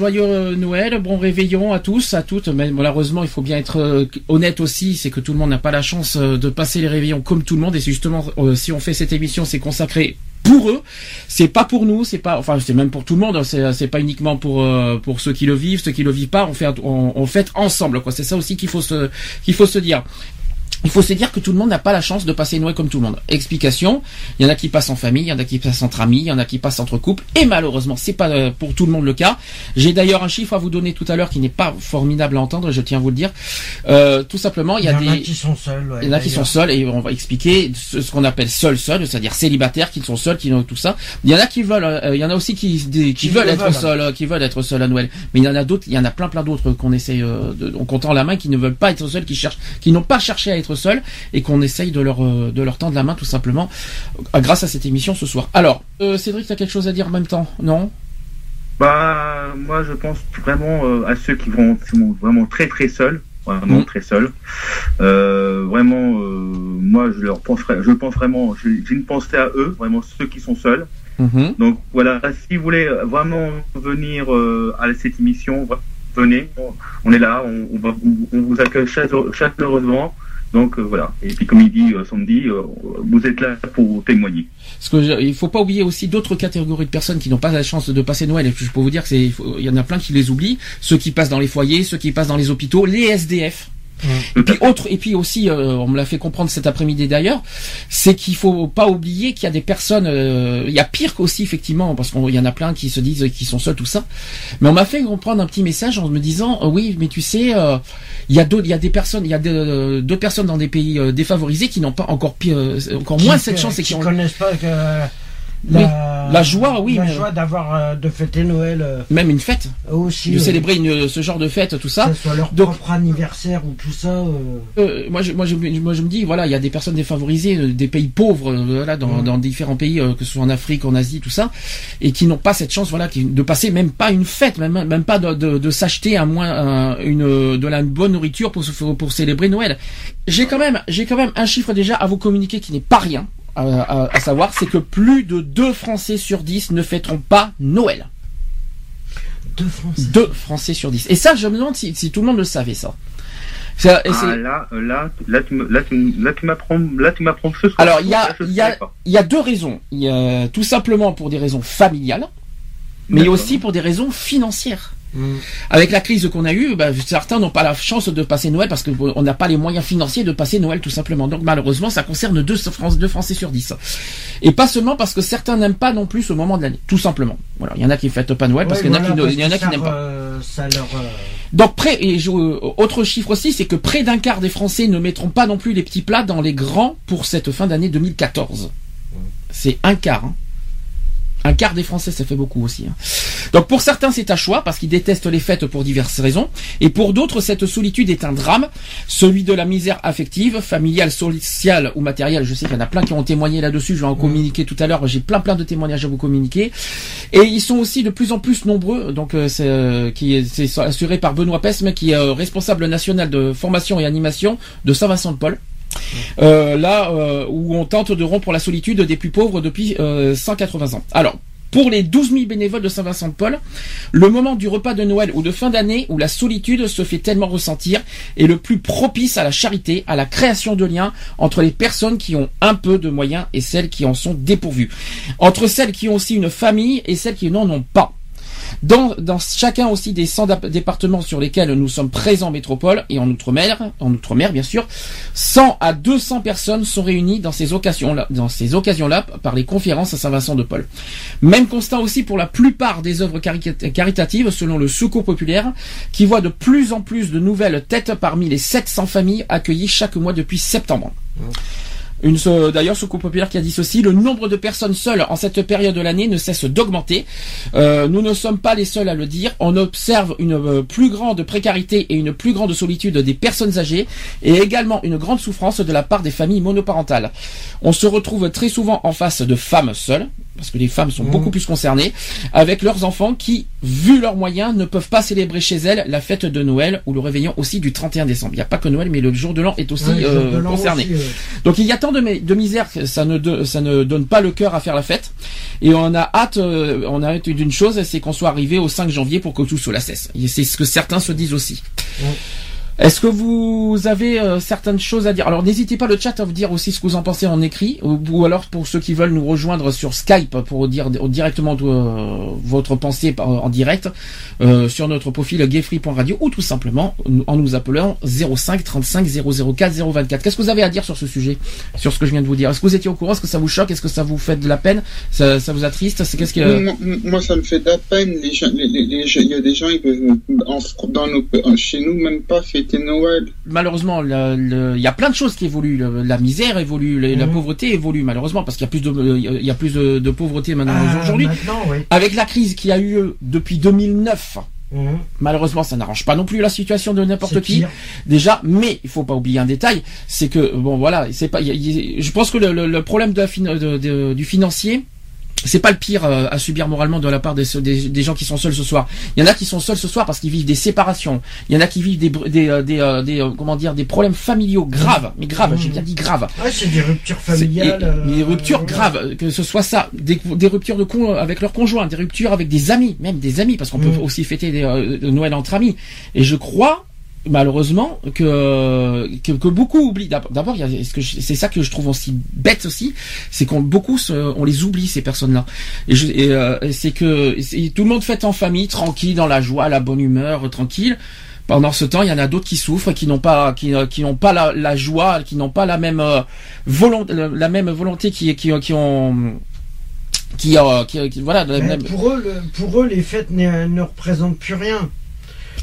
Joyeux euh, Noël, bon réveillon à tous, à toutes. Mais malheureusement, il faut bien être euh, honnête aussi, c'est que tout le monde n'a pas la chance euh, de passer les réveillons comme tout le monde. Et justement, si on fait cette émission, c'est consacré pour eux. C'est pas pour nous, c'est pas, enfin, c'est même pour tout le monde. hein. C'est, pas uniquement pour ceux qui le vivent, ceux qui le vivent pas. On fait, on, ensemble. C'est ça aussi qu'il faut se dire. Il faut se dire que tout le monde n'a pas la chance de passer Noël comme tout le monde. Explication, il y en a qui passent en famille, il y en a qui passent entre amis, il y en a qui passent entre couples, et malheureusement, c'est pas euh, pour tout le monde le cas. J'ai d'ailleurs un chiffre à vous donner tout à l'heure qui n'est pas formidable à entendre, je tiens à vous le dire. Euh, tout simplement, il y a en a des... qui sont seuls. ouais, Il y en a qui sont seuls et on va expliquer ce, ce qu'on appelle seuls seuls, c'est-à-dire célibataires qui sont seuls, qui ont tout ça. Il y en a qui veulent, euh, il y en a aussi qui, des- qui veulent le être seuls, euh, qui veulent être seuls à Noël. Mais il y en a d'autres, il y en a plein plein d'autres qu'on essaye euh, de, on compte en la main qui ne veulent pas être seuls, qui cherchent, qui n'ont pas cherché à être seuls et qu'on essaye de leur euh, de leur tendre la main tout simplement euh, grâce à cette émission ce soir. Alors, euh, Cédric, tu as quelque chose à dire en même temps, non? Bah, moi, je pense vraiment euh, à ceux qui vont, qui vont vraiment très très seuls, vraiment Mm. très seuls. Euh, vraiment, euh, moi, je leur pense, je pense vraiment, j'ai une pensée à eux, vraiment ceux qui sont seuls. Mhm. Donc voilà, si vous voulez vraiment venir à cette émission, venez, on, on est là, on, on va, vous- on vous accueille chaleure- chaleureusement. Donc euh, voilà. Et puis comme il dit euh, Sandy, euh, vous êtes là pour témoigner. Parce que je- il faut pas oublier aussi d'autres catégories de personnes qui n'ont pas la chance de passer Noël. Et je peux vous dire que c'est, il, faut- il y en a plein qui les oublient. Ceux qui passent dans les foyers, ceux qui passent dans les hôpitaux, les SDF. Et puis autre, et puis aussi, euh, on me l'a fait comprendre cet après-midi d'ailleurs, c'est qu'il faut pas oublier qu'il y a des personnes, euh, il y a pire qu'aussi effectivement, parce qu'il y en a plein qui se disent qu'ils sont seuls tout ça. Mais on m'a fait comprendre un petit message en me disant, euh, oui, mais tu sais, euh, il y a d'autres, il y a des personnes, il y a deux, deux personnes dans des pays euh, défavorisés qui n'ont pas encore pire, encore moins cette chance et qui qui ont connaissent pas que Oui, la joie, oui, la mais- joie d'avoir euh, de fêter Noël euh, même une fête, aussi. de euh, célébrer une, ce genre de fête, tout que ça. ce soit leur Donc- propre anniversaire ou tout ça. euh, Euh, moi, je, moi, je, moi, je me dis, voilà, il y a des personnes défavorisées, euh, des pays pauvres, euh, voilà, dans, dans différents pays, euh, que ce soit en Afrique, en Asie, tout ça, et qui n'ont pas cette chance, voilà, qui, de passer même pas une fête, même, même pas de, de, de s'acheter à moins un- une de la bonne nourriture pour, se- pour célébrer Noël. J'ai quand même, j'ai quand même un chiffre déjà à vous communiquer qui n'est pas rien. À, à- à savoir, c'est que plus de 2 Français sur 10 ne fêteront pas Noël. deux Français. 2 Français sur 10. Et ça, je me demande si, si tout le monde le savait, ça. Ça- et Ah c'est- là, là, là, tu me, là, tu, me- là, tu m'apprends, là, tu m'apprends ce soir. Alors, il y a, il y a, il y a deux raisons. Il y a tout simplement pour des raisons familiales, mais aussi pour des raisons financières. Mm. Avec la crise qu'on a eue, bah, certains n'ont pas la chance de passer Noël parce qu'on n'a pas les moyens financiers de passer Noël tout simplement. Donc malheureusement, ça concerne deux, Fran- deux Français sur 10. Et pas seulement parce que certains n'aiment pas non plus ce moment de l'année, tout simplement. Voilà, il y en a qui fêtent pas Noël parce Ouais, qu'il y en a qui, y en a que qui ça, n'aiment pas. ça leur. euh, Donc près, et je- autre chiffre aussi, c'est que près d'un quart des Français ne mettront pas non plus les petits plats dans les grands pour cette fin d'année 2014. C'est un quart. hein. Un quart des Français, ça fait beaucoup aussi. hein. Donc pour certains, c'est un choix parce qu'ils détestent les fêtes pour diverses raisons. Et pour d'autres, cette solitude est un drame, celui de la misère affective, familiale, sociale ou matérielle. Je sais qu'il y en a plein qui ont témoigné là-dessus. Je vais en communiquer tout à l'heure. J'ai plein plein de témoignages à vous communiquer. Et ils sont aussi de plus en plus nombreux. Donc euh, c'est euh, qui c'est assuré par Benoît Pesme, qui est euh, responsable national de formation et animation de Saint-Vincent-de-Paul. Euh, là euh, où on tente de rompre la solitude des plus pauvres depuis euh, 180 ans. Alors, pour les 12 000 bénévoles de Saint-Vincent-de-Paul, le moment du repas de Noël ou de fin d'année où la solitude se fait tellement ressentir est le plus propice à la charité, à la création de liens entre les personnes qui ont un peu de moyens et celles qui en sont dépourvues. Entre celles qui ont aussi une famille et celles qui n'en ont pas. Dans, chacun aussi des 100 dap- départements sur lesquels nous sommes présents en métropole et en outre-mer, en outre-mer bien sûr, 100 à 200 personnes sont réunies dans ces occasions-là, par les conférences à Saint-Vincent-de-Paul. Même constat aussi pour la plupart des œuvres cari- caritatives selon le Secours populaire, qui voit de plus en plus de nouvelles têtes parmi les 700 familles accueillies chaque mois depuis septembre. Une d'ailleurs Secours populaire qui a dit ceci le nombre de personnes seules en cette période de l'année ne cesse d'augmenter. Euh, nous ne sommes pas les seuls à le dire. On observe une euh, plus grande précarité et une plus grande solitude des personnes âgées et également une grande souffrance de la part des familles monoparentales. On se retrouve très souvent en face de femmes seules parce que les femmes sont beaucoup plus concernées avec leurs enfants qui, vu leurs moyens, ne peuvent pas célébrer chez elles la fête de Noël ou le réveillon aussi du 31 décembre. Il n'y a pas que Noël, mais le jour de l'an est aussi Ouais, euh, concerné. aussi. Donc il y a tant de, mi- de misère ça ne, donne pas le cœur à faire la fête. Et on a hâte, euh, on a hâte d'une chose, c'est qu'on soit arrivé au 5 janvier pour que tout cela cesse. C'est ce que certains se disent aussi. Est-ce que vous avez euh, certaines choses à dire? Alors n'hésitez pas le chat à vous dire aussi ce que vous en pensez en écrit, ou, ou alors pour ceux qui veulent nous rejoindre sur Skype pour dire euh, directement euh, votre pensée par- en direct euh, sur notre profil gayfree.radio ou tout simplement en nous appelant 05 35 004 024. Qu'est-ce que vous avez à dire sur ce sujet, sur ce que je viens de vous dire? Est-ce que vous étiez au courant? Est-ce que ça vous choque? Est-ce que ça vous fait de la peine? Ça, ça vous attriste? C'est qu'est-ce que Moi, moi, ça me fait de la peine. Il y a des gens, ils peuvent, en, dans nos, chez nous, même pas Noël. malheureusement, il y a plein de choses qui évoluent. Le- la misère évolue, le- la Mhm. pauvreté évolue malheureusement parce qu'il y a plus de, il y a plus de, de pauvreté maintenant Ah, aujourd'hui. Oui. Avec la crise qui a eu lieu depuis 2009, Mhm. malheureusement, ça n'arrange pas non plus la situation de n'importe qui. pire. Déjà, mais il faut pas oublier un détail, c'est que bon voilà, c'est pas. il y a- il y a- je pense que le, le- le problème de la fin- de- de- du financier. C'est pas le pire euh, à subir moralement de la part des, des, des gens qui sont seuls ce soir. Il y en a qui sont seuls ce soir parce qu'ils vivent des séparations. Il y en a qui vivent des des euh, des, euh, comment dire des problèmes familiaux graves, mais graves. J'ai bien dit graves. Ouais, c'est des ruptures familiales. et- et des ruptures graves, que ce soit ça, des, ruptures de con avec leurs conjoints, des ruptures avec des amis, même des amis, parce qu'on Mm. peut aussi fêter des, euh, Noël entre amis. Et je crois malheureusement que, que que beaucoup oublient d'ab- d'abord c'est ça que je trouve aussi bête aussi c'est qu'on beaucoup on les oublie ces personnes là et, et, euh, c'est que tout le monde fête en famille tranquille dans la joie la bonne humeur tranquille pendant ce temps, il y en a d'autres qui souffrent, qui n'ont pas, qui, euh, qui n'ont pas la, la joie, qui n'ont pas la même euh, volonté, la même volonté, qui, qui, qui ont, qui, euh, qui, qui- voilà, même. pour, eux, le- pour eux, les fêtes ne, ne représentent plus rien.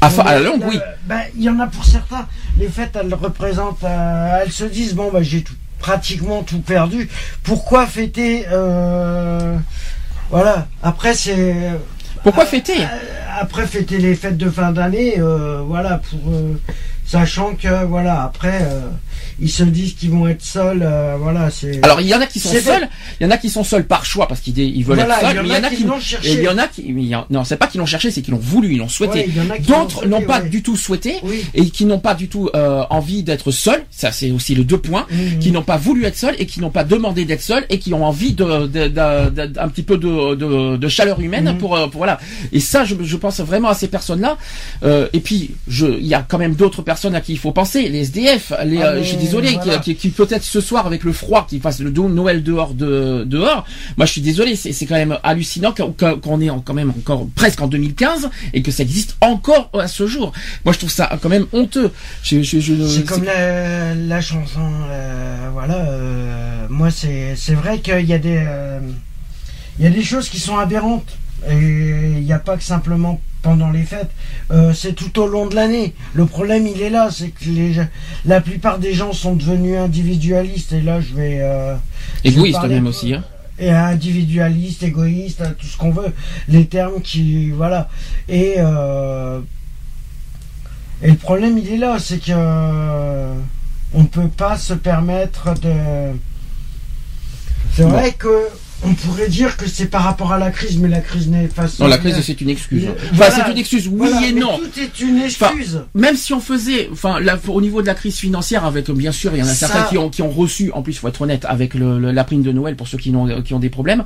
À, la longue, oui. ben, Il y en a pour certains. Les fêtes, elles représentent. euh, elles se disent bon, bah, j'ai tout- pratiquement tout perdu. Pourquoi fêter euh, Voilà. Après, c'est. Pourquoi fêter? Euh, Après, fêter les fêtes de fin d'année, euh, voilà, pour. Sachant que, voilà, après, euh, ils se disent qu'ils vont être seuls, euh, voilà, c'est. Alors il y en a qui sont seuls, il y en a qui sont seuls par choix parce qu'ils ils veulent Voilà, être seuls, il y en a qui l'ont cherché. il y en a qui non c'est pas qu'ils l'ont cherché, c'est qu'ils l'ont voulu, ils l'ont souhaité. Ouais, D'autres n'ont pas ouais. du tout souhaité Oui. et qui n'ont pas du tout euh, envie d'être seuls. Ça c'est aussi le deux points. Mhm. Qui n'ont pas voulu être seuls et qui n'ont pas demandé d'être seuls et qui ont envie de, de- de- de- d'un petit peu de, de, chaleur humaine Mhm. pour, pour voilà. Et ça je, je pense vraiment à ces personnes-là. Euh, et puis je il y a quand même d'autres personnes à qui il faut penser, les SDF. Les, Ah, euh, je suis désolé voilà. qui, qui, qui peut-être ce soir avec le froid qui fasse le Noël dehors de dehors. Moi je suis désolé, c'est quand même hallucinant qu'on est en- quand même encore presque en 2015 et que ça existe encore à ce jour. Moi je trouve ça quand même honteux. Je, je, je- C'est comme la, la chanson, euh, voilà. euh, moi, c'est vrai qu'il y a des euh, il y a des choses qui sont aberrantes. Et il n'y a pas que simplement pendant les fêtes. Euh, c'est tout au long de l'année. Le problème, il est là, c'est que les, gens- la plupart des gens sont devenus individualistes. Et là, je vais euh, égoïste même aussi. Hein. et individualiste, égoïste, tout ce qu'on veut, les termes qui voilà. Et euh, et le problème il est là, c'est que euh, on ne peut pas se permettre de. C'est Bon. vrai que on pourrait dire que c'est par rapport à la crise, mais la crise n'est pas. Non, la crise c'est une excuse. Enfin, voilà. c'est une excuse, oui Voilà, et mais non. Tout est une excuse. Même si on faisait, enfin, là, au niveau de la crise financière, avec bien sûr, il y en a Ça- certains qui ont qui ont reçu, en plus, faut être honnête, avec le, le- la prime de Noël pour ceux qui ont qui ont des problèmes.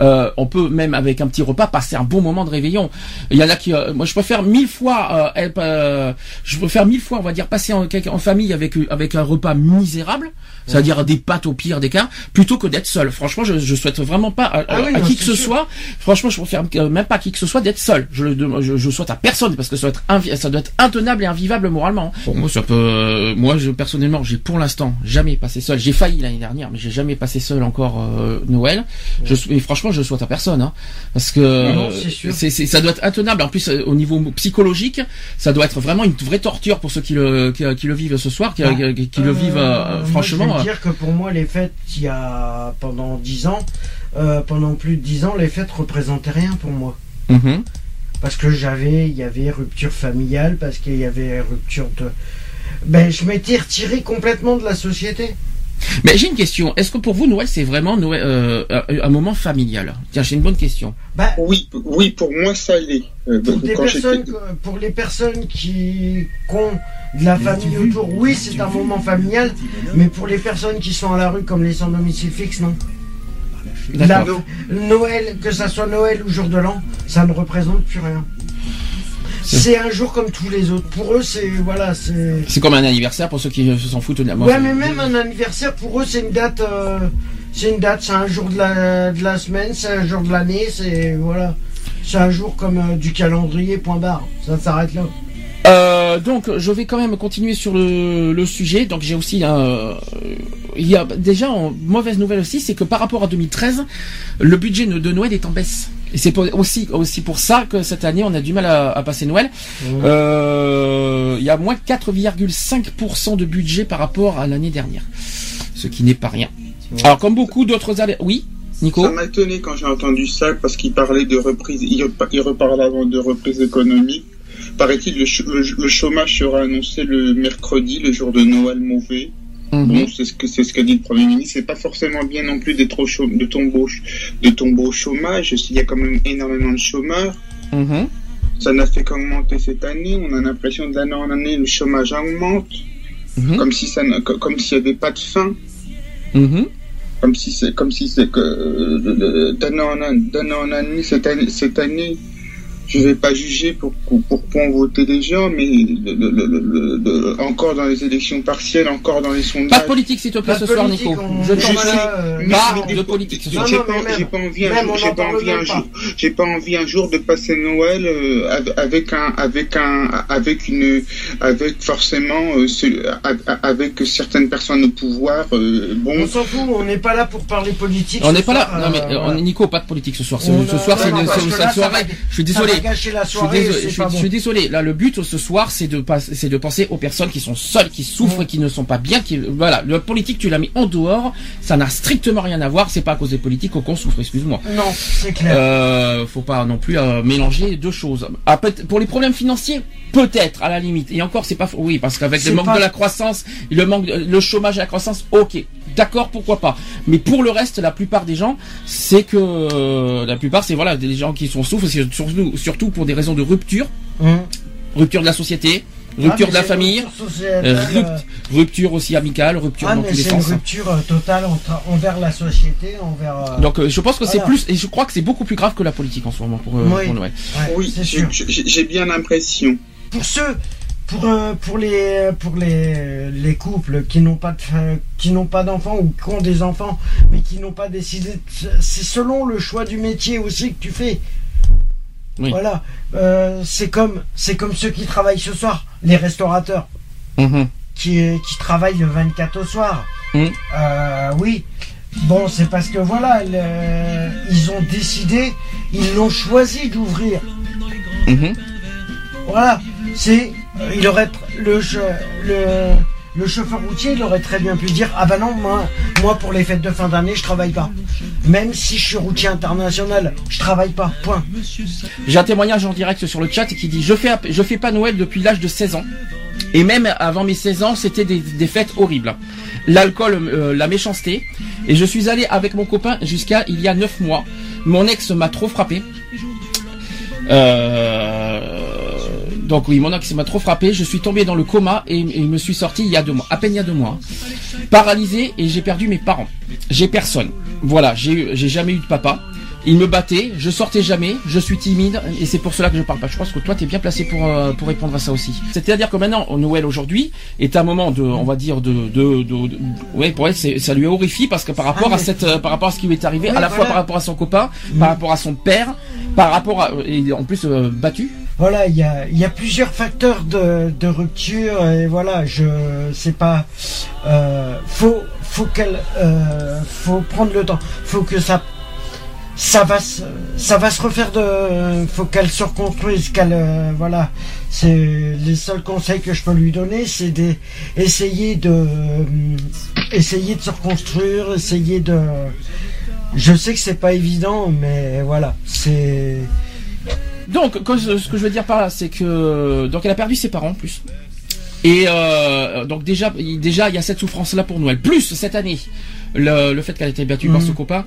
Euh, on peut même avec un petit repas passer un bon moment de réveillon. Il y en a qui, euh, moi, je préfère mille fois, euh, être, euh, je préfère mille fois, on va dire, passer en, en famille avec avec un repas misérable, c'est-à-dire des pâtes au pire des cas, plutôt que d'être seul. Franchement, je, je souhaite vraiment pas à, Ah oui, à non, qui que ce sûr. soit. Franchement, je préfère euh, même pas à qui que ce soit d'être seul. Je le je, je souhaite à personne parce que ça doit être invi- ça doit être intenable et invivable moralement. Bon, moi, ça peut. euh, moi, je personnellement, j'ai pour l'instant jamais passé seul. J'ai failli l'année dernière, mais j'ai jamais passé seul encore euh, Noël. Je sou- et franchement, je souhaite à personne, hein, parce que Non, c'est- ça doit être intenable. En plus, euh, au niveau psychologique, ça doit être vraiment une vraie torture pour ceux qui le qui, qui le vivent ce soir, qui, Ah. qui- qui le vivent euh, Euh, moi, franchement. je vais euh, dire que pour moi, les fêtes, il y a pendant 10 ans, euh, pendant plus de 10 ans, les fêtes représentaient rien pour moi. mhm. Parce que j'avais, il y avait rupture familiale, parce qu'il y avait rupture de. Ben, je m'étais retiré complètement de la société. Mais j'ai une question. Est-ce que pour vous Noël c'est vraiment Noël, euh, un moment familial? Tiens, j'ai une bonne question. Bah, Oui, oui, pour moi, ça l'est. Euh, pour, des personnes, pour les personnes qui, qui ont de la famille autour, oui, c'est un moment familial, mais pour les personnes qui sont à la rue comme les sans domicile fixe, non. La-. Noël, que ça soit Noël ou jour de l'an, ça ne représente plus rien. C'est un jour comme tous les autres. Pour eux, c'est voilà, c'est. C'est comme un anniversaire pour ceux qui euh, s'en foutent de la mort. Ouais, mais même un anniversaire pour eux, c'est une date. euh, c'est une date, c'est un jour de la, de la semaine, c'est un jour de l'année, c'est voilà, c'est un jour comme euh, du calendrier. Point barre. Ça s'arrête là. Euh, donc, je vais quand même continuer sur le, le sujet. Donc, j'ai aussi un, euh, il y a déjà en mauvaise nouvelle aussi, c'est que par rapport à 2013, le budget de Noël est en baisse. Et c'est aussi aussi pour ça que cette année on a du mal à, à passer Noël. Euh, il y a moins 4,5% de budget par rapport à l'année dernière, ce qui n'est pas rien. Alors comme beaucoup d'autres années, oui, Nico. Ça m'a étonné quand j'ai entendu ça parce qu'il parlait de reprise, il reparlait avant de reprise économique. Paraît-il, le, ch- le- le chômage sera annoncé le mercredi, le jour de Noël mauvais. Mhm. Bon, c'est ce que c'est ce qu'a dit le Premier ministre. C'est pas forcément bien non plus d'être au de tomber au, ch- de au chômage. Il y a quand même énormément de chômeurs. Mhm. Ça n'a fait qu'augmenter cette année. On a l'impression de l'année en année, le chômage augmente, Mhm. comme si ça, comme s'il n'y avait pas de fin. Comme si c'est comme si c'est que euh, d'année d'année en année cette année cette année je vais pas juger pour pour, pour pour voter les gens mais le- le- le- le- le- encore dans les élections partielles encore dans les Pas sondages de politique s'il te plaît Pas ce soir, Nico. on- Je Je t'en sais, euh, mais- pas mais de des- politique j'ai pas, mais pas envie un jour, j'ai pas envie un jour, j'ai pas envie un jour de passer Noël euh, av- avec un, avec un, avec une, avec forcément euh, ce- avec certaines personnes au pouvoir. euh, bon, On s'en fout, on n'est pas là pour parler politique. On n'est pas là. Non mais euh, euh, on est Nico, pas de politique ce soir. Ce, soir c'est une, soirée. Je suis désolé. Gâcher la Je suis, désolé, c'est je, suis, pas je bon. suis désolé. Là, le but ce soir, c'est de c'est de penser aux personnes qui sont seules, qui souffrent, qui ne sont pas bien. Qui, voilà, le politique, tu l'as mis en dehors. Ça n'a strictement rien à voir. C'est pas à cause des politiques qu'on souffre. Excuse-moi. Non, c'est clair. Euh, faut pas non plus euh, mélanger deux choses. Ah, pour les problèmes financiers, peut-être à la limite. Et encore, c'est pas oui parce qu'avec le manque pas- de la croissance, le manque, le chômage et la croissance, ok, d'accord, pourquoi pas. Mais pour le reste, la plupart des gens, c'est que euh, la plupart, c'est voilà, des gens qui sont souffrent, c'est surtout, surtout pour des raisons de rupture, Hum. rupture de la société, Ah, rupture mais de la famille, euh, euh, rupt- rupture aussi amicale, rupture Ah, dans tous les c'est une sens. hein. rupture totale entre- envers la société, envers. euh, Donc euh, je pense que c'est plus, et je crois que c'est beaucoup plus grave que la politique en ce moment pour, euh, Oui. pour Noël. ouais, oui, c'est sûr. j'ai bien l'impression. Pour ceux, pour euh, pour les pour les les couples qui n'ont pas de fa- qui n'ont pas d'enfants ou qui ont des enfants mais qui n'ont pas décidé, c'est selon le choix du métier aussi que tu fais. Oui. Voilà, Euh, c'est comme c'est comme ceux qui travaillent ce soir, les restaurateurs. Mhm. qui, qui travaillent le 24 au soir. Mhm. Euh, oui. Bon, c'est parce que voilà, le- ils ont décidé, ils l'ont choisi d'ouvrir. Mhm. Voilà. C'est, il aurait le, le chauffeur routier, il aurait très bien pu dire ah bah non moi moi pour les fêtes de fin d'année je travaille pas. Même si je suis routier international, je travaille pas. Point. J'ai un témoignage en direct sur le chat qui dit je fais je fais pas Noël depuis l'âge de 16 ans et même avant mes 16 ans c'était des, des fêtes horribles. L'alcool, euh, la méchanceté et je suis allé avec mon copain jusqu'à il y a 9 mois. Mon ex m'a trop frappé. Euh, donc oui, mon ex m'a trop frappé. Je suis tombé dans le coma et, et me suis sorti il y a deux mois, à peine il y a deux mois. Paralysé et j'ai perdu mes parents. J'ai personne. Voilà, j'ai jamais eu de papa. Il me battait, je sortais jamais, je suis timide et c'est pour cela que je parle pas. Je pense que toi tu es bien placé pour euh, pour répondre à ça aussi. C'est-à-dire que maintenant Noël aujourd'hui est un moment de on va dire de de, de, de- ouais pour elle ça lui horrifie parce que par rapport Ah, à mais- cette euh, par rapport à ce qui lui est arrivé Oui, à la fois par rapport à son copain, par rapport à son père, par rapport à et en plus euh, battu. Voilà, il y a, plusieurs facteurs de, rupture et voilà, je sais pas. Euh, faut, qu'elle, euh, faut prendre le temps. Faut que ça, ça va, se, ça va se refaire de. Faut qu'elle se reconstruise, qu'elle, euh, voilà. C'est les seuls conseils que je peux lui donner, c'est d'essayer de, essayer de se reconstruire, essayer de. Je sais que c'est pas évident, mais voilà, c'est. Donc, ce que je veux dire par là, c'est que donc elle a perdu ses parents en plus. Et euh, donc déjà, il- déjà il y a cette souffrance là pour Noël. Plus cette année, le, le fait qu'elle a été battue par Mhm. son copain.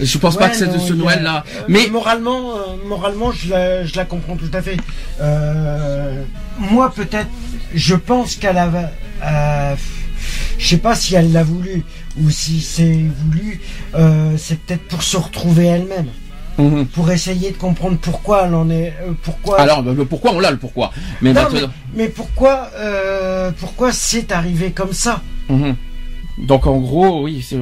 Je pense pas que c'est de ce il y a- Noël là. euh, Mais moralement, euh, moralement, je la, je la comprends tout à fait. Euh, moi, peut-être, je pense qu'elle avait. euh, je sais pas si elle l'a voulu ou si c'est voulu. euh, c'est peut-être pour se retrouver elle-même, Mhm. pour essayer de comprendre pourquoi elle en est. euh, pourquoi. alors le pourquoi on l'a le pourquoi? Mais Non, maintenant- mais pourquoi, euh, pourquoi c'est arrivé comme ça? Mhm. Donc en gros, oui, c'est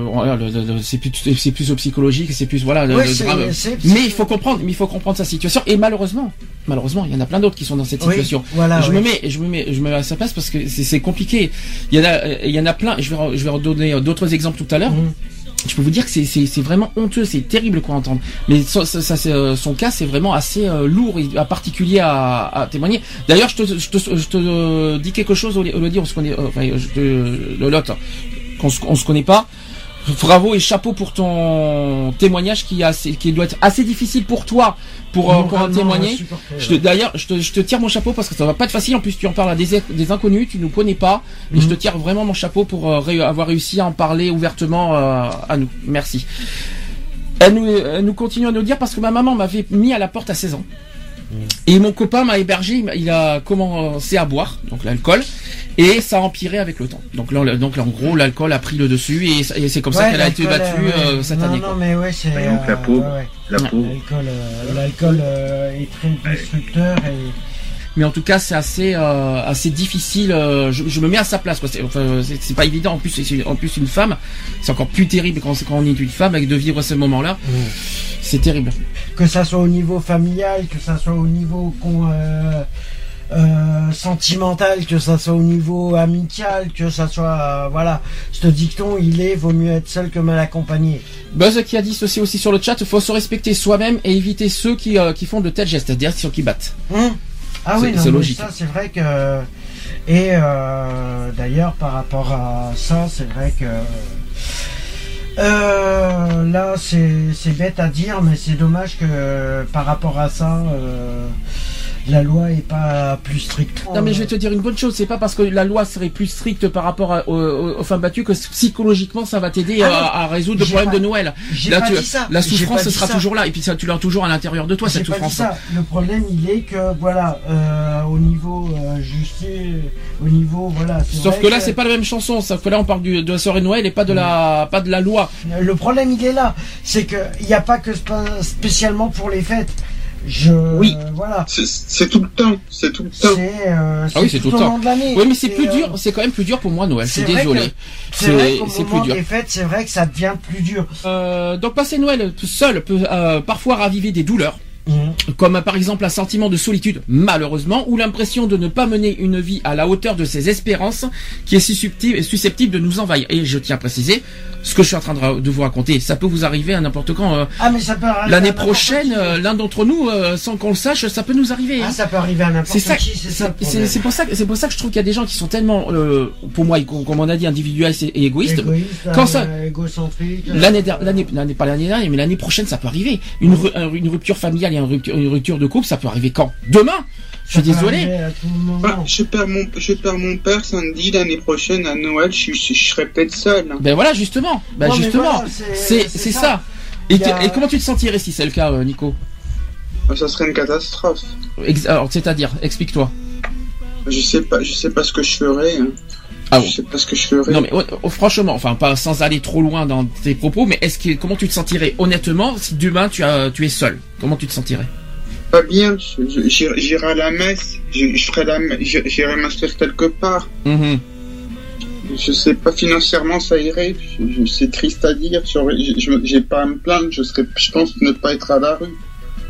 c'est plus c'est plus au psychologique, c'est plus voilà le, drame. Mais il faut comprendre, mais il faut comprendre sa situation. Et malheureusement, malheureusement, il y en a plein d'autres qui sont dans cette Oui, situation. voilà, je oui. me mets, je me mets, je me mets à sa place parce que c'est compliqué. Il y en a, euh, il y en a plein. Je vais, je vais redonner euh, d'autres exemples tout à l'heure. Mhm. Je peux vous dire que c'est vraiment honteux, c'est terrible quoi à entendre. Mais ça, ça, ça, euh, son cas, c'est vraiment assez euh, lourd et particulier à, à témoigner. D'ailleurs, je te, je te, je te euh, dis quelque chose, Elodie, on se connaît, euh, enfin, je te, le lot, qu'on se, on se connaît pas. Bravo et chapeau pour ton témoignage qui, est assez, qui doit être assez difficile pour toi pour, euh, pour témoigner. D'ailleurs, je te, je te tire mon chapeau parce que ça va pas être facile. En plus, tu en parles à des, des inconnus, tu nous connais pas. Et je Mhm. te tire vraiment mon chapeau pour euh, avoir réussi à en parler ouvertement euh, à nous. Merci. Elle nous, elle nous continue à nous dire parce que ma maman m'avait mis à la porte à 16 ans. Et mon copain m'a hébergé, il a commencé à boire, donc l'alcool, et ça a empiré avec le temps. Donc là, donc là, en gros, l'alcool a pris le dessus et, et c'est comme ça qu'elle a été battue euh, euh, ouais. cette non, année. Non, quoi. mais ouais, c'est. Donc, la euh, pauvre. ouais, ouais. La pauvre. L'alcool, euh, est très destructeur et mais en tout cas c'est assez euh, assez difficile euh, je, je me mets à sa place quoi c'est enfin, pas évident en plus c'est en plus une femme c'est encore plus terrible quand, on est une femme avec de vivre ce moment là c'est terrible que ça soit au niveau familial, que ça soit au niveau con, euh, euh, sentimental, que ça soit au niveau amical, que ça soit euh, voilà. Ce dicton, il est vaut mieux être seul que mal accompagné. Buzz qui a dit ceci aussi sur le chat faut se respecter soi-même et éviter ceux qui euh, qui font de tels gestes c'est-à-dire ceux qui battent Hum ah oui, c'est logique. ça c'est vrai que et d'ailleurs par rapport à ça, c'est vrai que euh, là c'est bête à dire, mais c'est dommage que par rapport à ça. euh, la loi est pas plus stricte. Non mais je vais te dire une bonne chose, c'est pas parce que la loi serait plus stricte par rapport à- aux, femmes battues que psychologiquement ça va t'aider Ah à, non, à résoudre le problème pas- de Noël. J'ai Là, pas tu- dit ça. la souffrance sera ça. toujours là et puis ça, tu l'as toujours à l'intérieur de toi cette pas dit souffrance. ça. Le problème, il est que voilà, euh, au niveau euh, justice, au niveau voilà. Sauf que là c'est pas la même chanson, sauf que là on parle du- de la soirée de Noël et pas de la pas de la loi. Le problème, il est là, c'est que il n'y a pas que sp- spécialement pour les fêtes. Je Oui. voilà. C'est- tout le temps, c'est tout le temps. C'est euh, Ah oui, c'est tout au le temps. long de l'année. Oui mais c'est plus euh, dur, c'est quand même plus dur pour moi Noël, je suis c'est désolé. C'est vrai qu'au c'est plus dur. c'est vrai que ça devient plus dur. Euh, donc passer Noël seul peut euh, parfois raviver des douleurs. Mhm. comme par exemple un sentiment de solitude, malheureusement, ou l'impression de ne pas mener une vie à la hauteur de ses espérances, qui est susceptible, susceptible de nous envahir. Et je tiens à préciser, ce que je suis en train de, vous raconter, ça peut vous arriver à n'importe quand. euh, Ah mais ça peut L'année prochaine, euh, l'un d'entre nous, euh, sans qu'on le sache, ça peut nous arriver. Ah hein. ça peut arriver à n'importe qui, c'est ça. c'est- pour ça, que- c'est pour ça que je trouve qu'il y a des gens qui sont tellement, pour moi, comme on a dit, individualistes et égoïstes. Égoïste, Quand ça- égocentrique. L'année, l'année, pas l'année dernière, mais l'année prochaine, ça peut arriver. Une, une rupture familiale une rupture, une rupture de couple, ça peut arriver quand? Demain Je suis désolé. Bah, je perds mon, je perds mon père samedi l'année prochaine à Noël. Je, je, je serai peut-être seul. hein. Ben voilà, justement. Ben justement. voilà, c'est- ça. ça. Et, a- comment tu te sentirais si c'est le cas, euh, Nico? Bah, Ça serait une catastrophe. Alors, c'est-à-dire, explique-toi. Je sais pas, je sais pas ce que je ferais. Ah je bon. sais pas ce que je ferais. Non mais oh, oh, franchement, enfin pas sans aller trop loin dans tes propos, mais est-ce que comment tu te sentirais honnêtement si demain tu as tu es seul? Comment tu te sentirais? Pas bien. J'irai à la messe. Je, je ferai la, j'irai m'inscrire quelque part. Mhm. Je sais pas financièrement ça irait. C'est triste à dire. J'ai pas à me plaindre. Je serais, je pense ne pas être à la rue.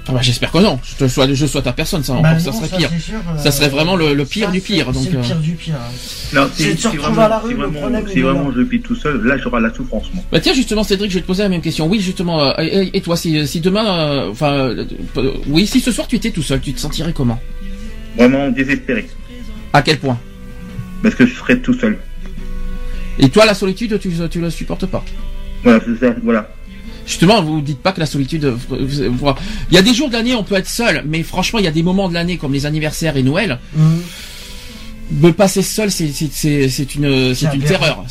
Ah bah, j'espère que non. Je te souhaite, je souhaite à personne ça. Bah encore, ça serait pire. sûr, euh, Ça serait vraiment le- le pire ça, du pire, c'est- donc, le euh. pire du pire. C'est vraiment, à la rue, le vraiment, problème, si vraiment là. je vis tout seul, là j'aurai la souffrance, moi. Bah tiens justement Cédric, je vais te poser la même question. Oui justement. euh, et, et toi si, si demain, euh, enfin, euh, euh, oui si ce soir tu étais tout seul, tu te sentirais comment? Vraiment désespéré. À quel point? Parce que je serais tout seul. Et toi la solitude tu tu la supportes pas? Voilà, c'est ça, voilà. Justement, vous dites pas que la solitude. vous- vous- Il y a des jours de l'année, on peut être seul, mais franchement, il y a des moments de l'année comme les anniversaires et Noël. Mhm. Me passer seul, c'est une c'est une aberrant. terreur.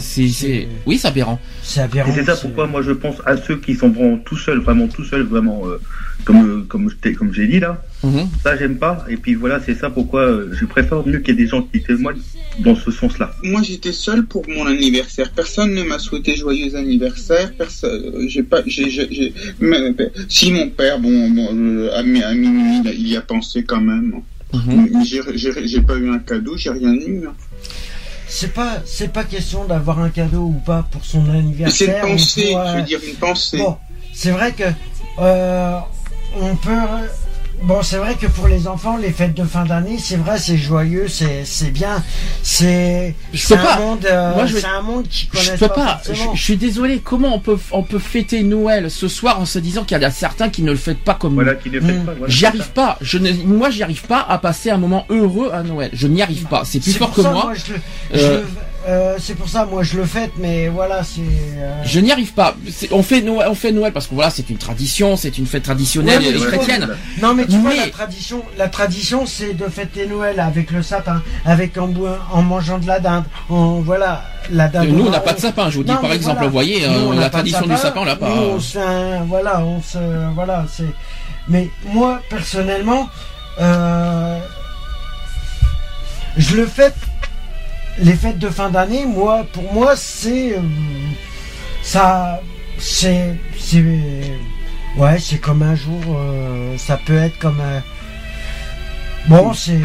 C'est oui, c'est aberrant. C'est aberrant. Et c'est ça pourquoi moi je pense à ceux qui sont vraiment tout seuls, vraiment tout seuls, vraiment euh, comme comme je comme j'ai dit là. Mhm. Ça j'aime pas. Et puis voilà, c'est ça pourquoi euh, je préfère mieux qu'il y ait des gens qui témoignent dans ce sens-là. Moi, j'étais seul pour mon anniversaire. Personne ne m'a souhaité joyeux anniversaire. Personne. euh, J'ai pas. J'ai. j'ai- j'ai- mais- mais- Si mon père, bon, bon euh, à, mi- à minuit, il y a pensé quand même. Mhm. J'ai- j'ai j'ai pas eu un cadeau, j'ai rien eu. hein. C'est pas, c'est pas question d'avoir un cadeau ou pas pour son Mais C'est anniversaire. une pensée. pour, euh, Je veux dire une pensée. Bon, c'est vrai que euh, on peut. Bon, c'est vrai que pour les enfants, les fêtes de fin d'année, c'est vrai, c'est joyeux, c'est c'est bien, c'est Je c'est peux un pas. monde, euh, Moi, je vais- un monde qui peux pas, pas. Je, suis désolé. Comment on peut on peut fêter Noël ce soir en se disant qu'il y en a certains qui ne le fêtent pas comme Voilà, nous qui ne fait Mm. pas. Voilà, J'y arrive ça. pas. Je ne, moi, j'y arrive pas à passer un moment heureux à Noël. Je n'y arrive pas. C'est plus C'est fort pour que ça, moi. je le- je Euh, le- euh, c'est pour ça, moi, je le fête, mais voilà, c'est. euh, Je n'y arrive pas. On fait Noël, on fait Noël parce que voilà, c'est une tradition, c'est une fête traditionnelle Ouais, mais et tu vois, chrétienne. Non mais tu vois la tradition, la tradition c'est de fêter Noël avec le sapin, avec en, mangeant de la dinde, en voilà la dinde. Nous, on n'a pas de sapin. Je vous dis Non, par exemple, voilà. vous voyez, Nous, euh, la tradition du sapin. on l'a pas. Nous, on se voilà, on se voilà, c'est. Mais moi personnellement, euh, je le fête. Les fêtes de fin d'année, moi, pour moi, c'est euh, ça, c'est c'est ouais, c'est comme un jour. euh, ça peut être comme un Bon, c'est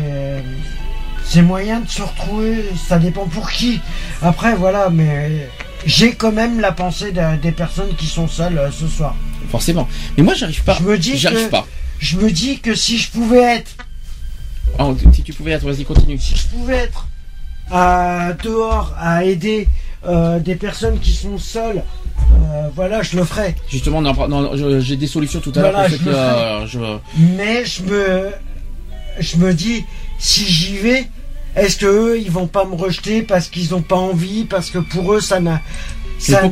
c'est moyen de se retrouver, ça dépend pour qui. Après, voilà, mais j'ai quand même la pensée de- des personnes qui sont seules euh, ce soir. Forcément. Mais moi, j'arrive pas. Je me dis que- pas. Je me dis que si je pouvais être, Oh, si tu pouvais être, vas-y, continue. si je pouvais être à dehors à aider euh, des personnes qui sont seules, euh, voilà, je le ferais. Justement, j'ai des solutions tout à l'heure Voilà, je euh, je- Mais je me, je me dis, si j'y vais, est-ce que eux, ils vont pas me rejeter parce qu'ils ont pas envie, parce que pour eux, ça n'a, ça n'a-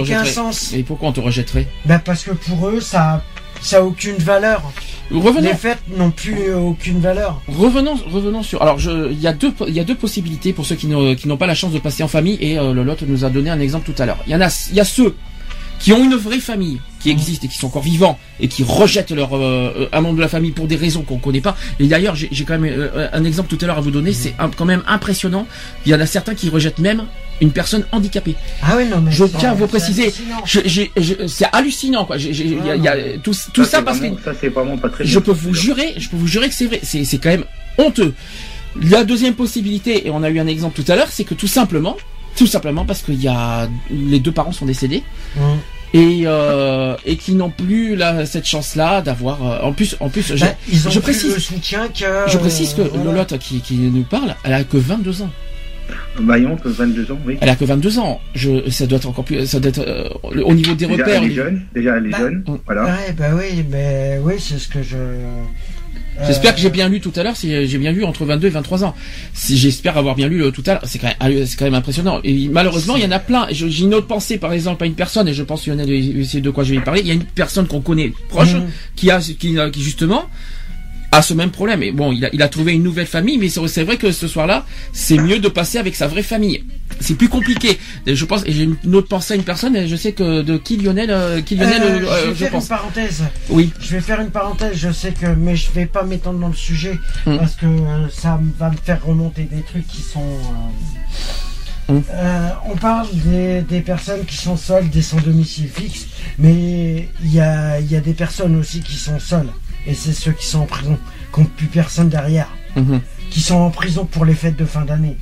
aucun rejetterait sens. Et pourquoi on te rejetterait? Ben parce que pour eux, ça, ça a aucune valeur. Revenons, Les fêtes n'ont plus aucune valeur. revenons, revenons sur. Alors, il y a deux, il y a deux possibilités pour ceux qui n'ont, qui n'ont pas la chance de passer en famille. Et euh, Lolotte nous a donné un exemple tout à l'heure. Il y en a, il y a ceux qui ont une vraie famille, qui existent et qui sont encore vivants et qui rejettent leur euh, un membre de la famille pour des raisons qu'on connaît pas. Et d'ailleurs, j'ai quand même euh, un exemple tout à l'heure à vous donner. C'est un- quand même impressionnant. Il y en a certains qui rejettent même une personne handicapée. Ah oui, non mais. Je c'est- tiens à vous c'est préciser, c'est hallucinant quoi. Il y a, il y a tout, tout ça c'est parce que Ça c'est vraiment pas très je peux vous jurer, je peux vous jurer que c'est vrai. C'est, c'est quand même honteux. La deuxième possibilité, et on a eu un exemple tout à l'heure, c'est que tout simplement, tout simplement parce qu'il y a les deux parents sont décédés Hum. et euh, et qui n'ont plus la, cette chance-là d'avoir. euh, en plus, en plus, je, Ben, ils ont je plus précise- le soutien que. je précise que voilà. Lolotte qui, qui nous parle, elle a que 22 ans. Vaillante, 22 ans, oui. Elle a que 22 ans. Je, ça doit être encore plus, ça doit être euh, au niveau des Déjà, repères. elle est jeune. Déjà, elle est Bah, jeune. Voilà. Ouais, bah oui, mais oui, c'est ce que je. J'espère Euh, que j'ai bien lu tout à l'heure, si j'ai bien lu entre 22 et 23 ans. Si j'espère avoir bien lu le tout à l'heure, c'est quand même, c'est quand même impressionnant. Et malheureusement, il y en a plein. J'ai une autre pensée, par exemple, à une personne, et je pense qu'il y en a de, quoi je vais y parler. Il y a une personne qu'on connaît proche, Mhm. qui a, qui, qui justement, a ce même problème. Et bon, il a, il a trouvé une nouvelle famille, mais c'est vrai que ce soir-là, c'est mieux de passer avec sa vraie famille. C'est plus compliqué. Et je pense, et j'ai une autre pensée à une personne, et je sais que de qui Lionel, euh, qui Lionel, Euh, euh, je vais je faire pense. une parenthèse. Oui. Je vais faire une parenthèse, je sais que, mais je vais pas m'étendre dans le sujet Mm. parce que ça va me faire remonter des trucs qui sont. euh, on parle des, des personnes qui sont seules, des sans domicile fixe, mais il y a, il y a des personnes aussi qui sont seules, et c'est ceux qui sont en prison, qui n'ont plus personne derrière, Mhm. qui sont en prison pour les fêtes de fin d'année.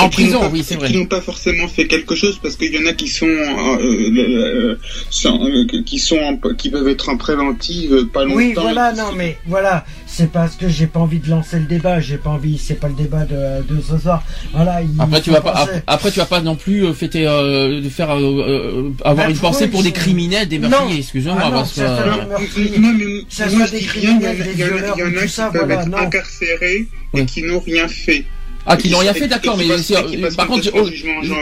Ah, en prison, pas- oui, c'est vrai. Qui n'ont pas forcément fait quelque chose parce qu'il y en a qui sont, euh, euh, sans- euh, qui sont, en- qui peuvent être en préventive pas longtemps. Oui, voilà, non, mais voilà, c'est parce que j'ai pas envie de lancer le débat, j'ai pas envie, c'est pas le débat de, de ce soir. Voilà, il Après tu vas pas penser- après tu vas pas non plus fêter euh, de faire avoir Bah, une pensée pour des criminels, des meurtriers, excusez-moi Ah non, parce que mais Ça soit des criminels, il y en a- des violeurs, il y en a tout qui ça, peuvent voilà, être non. incarcérés et qui n'ont rien fait. Ah qui n'ont rien fait d'accord mais par contre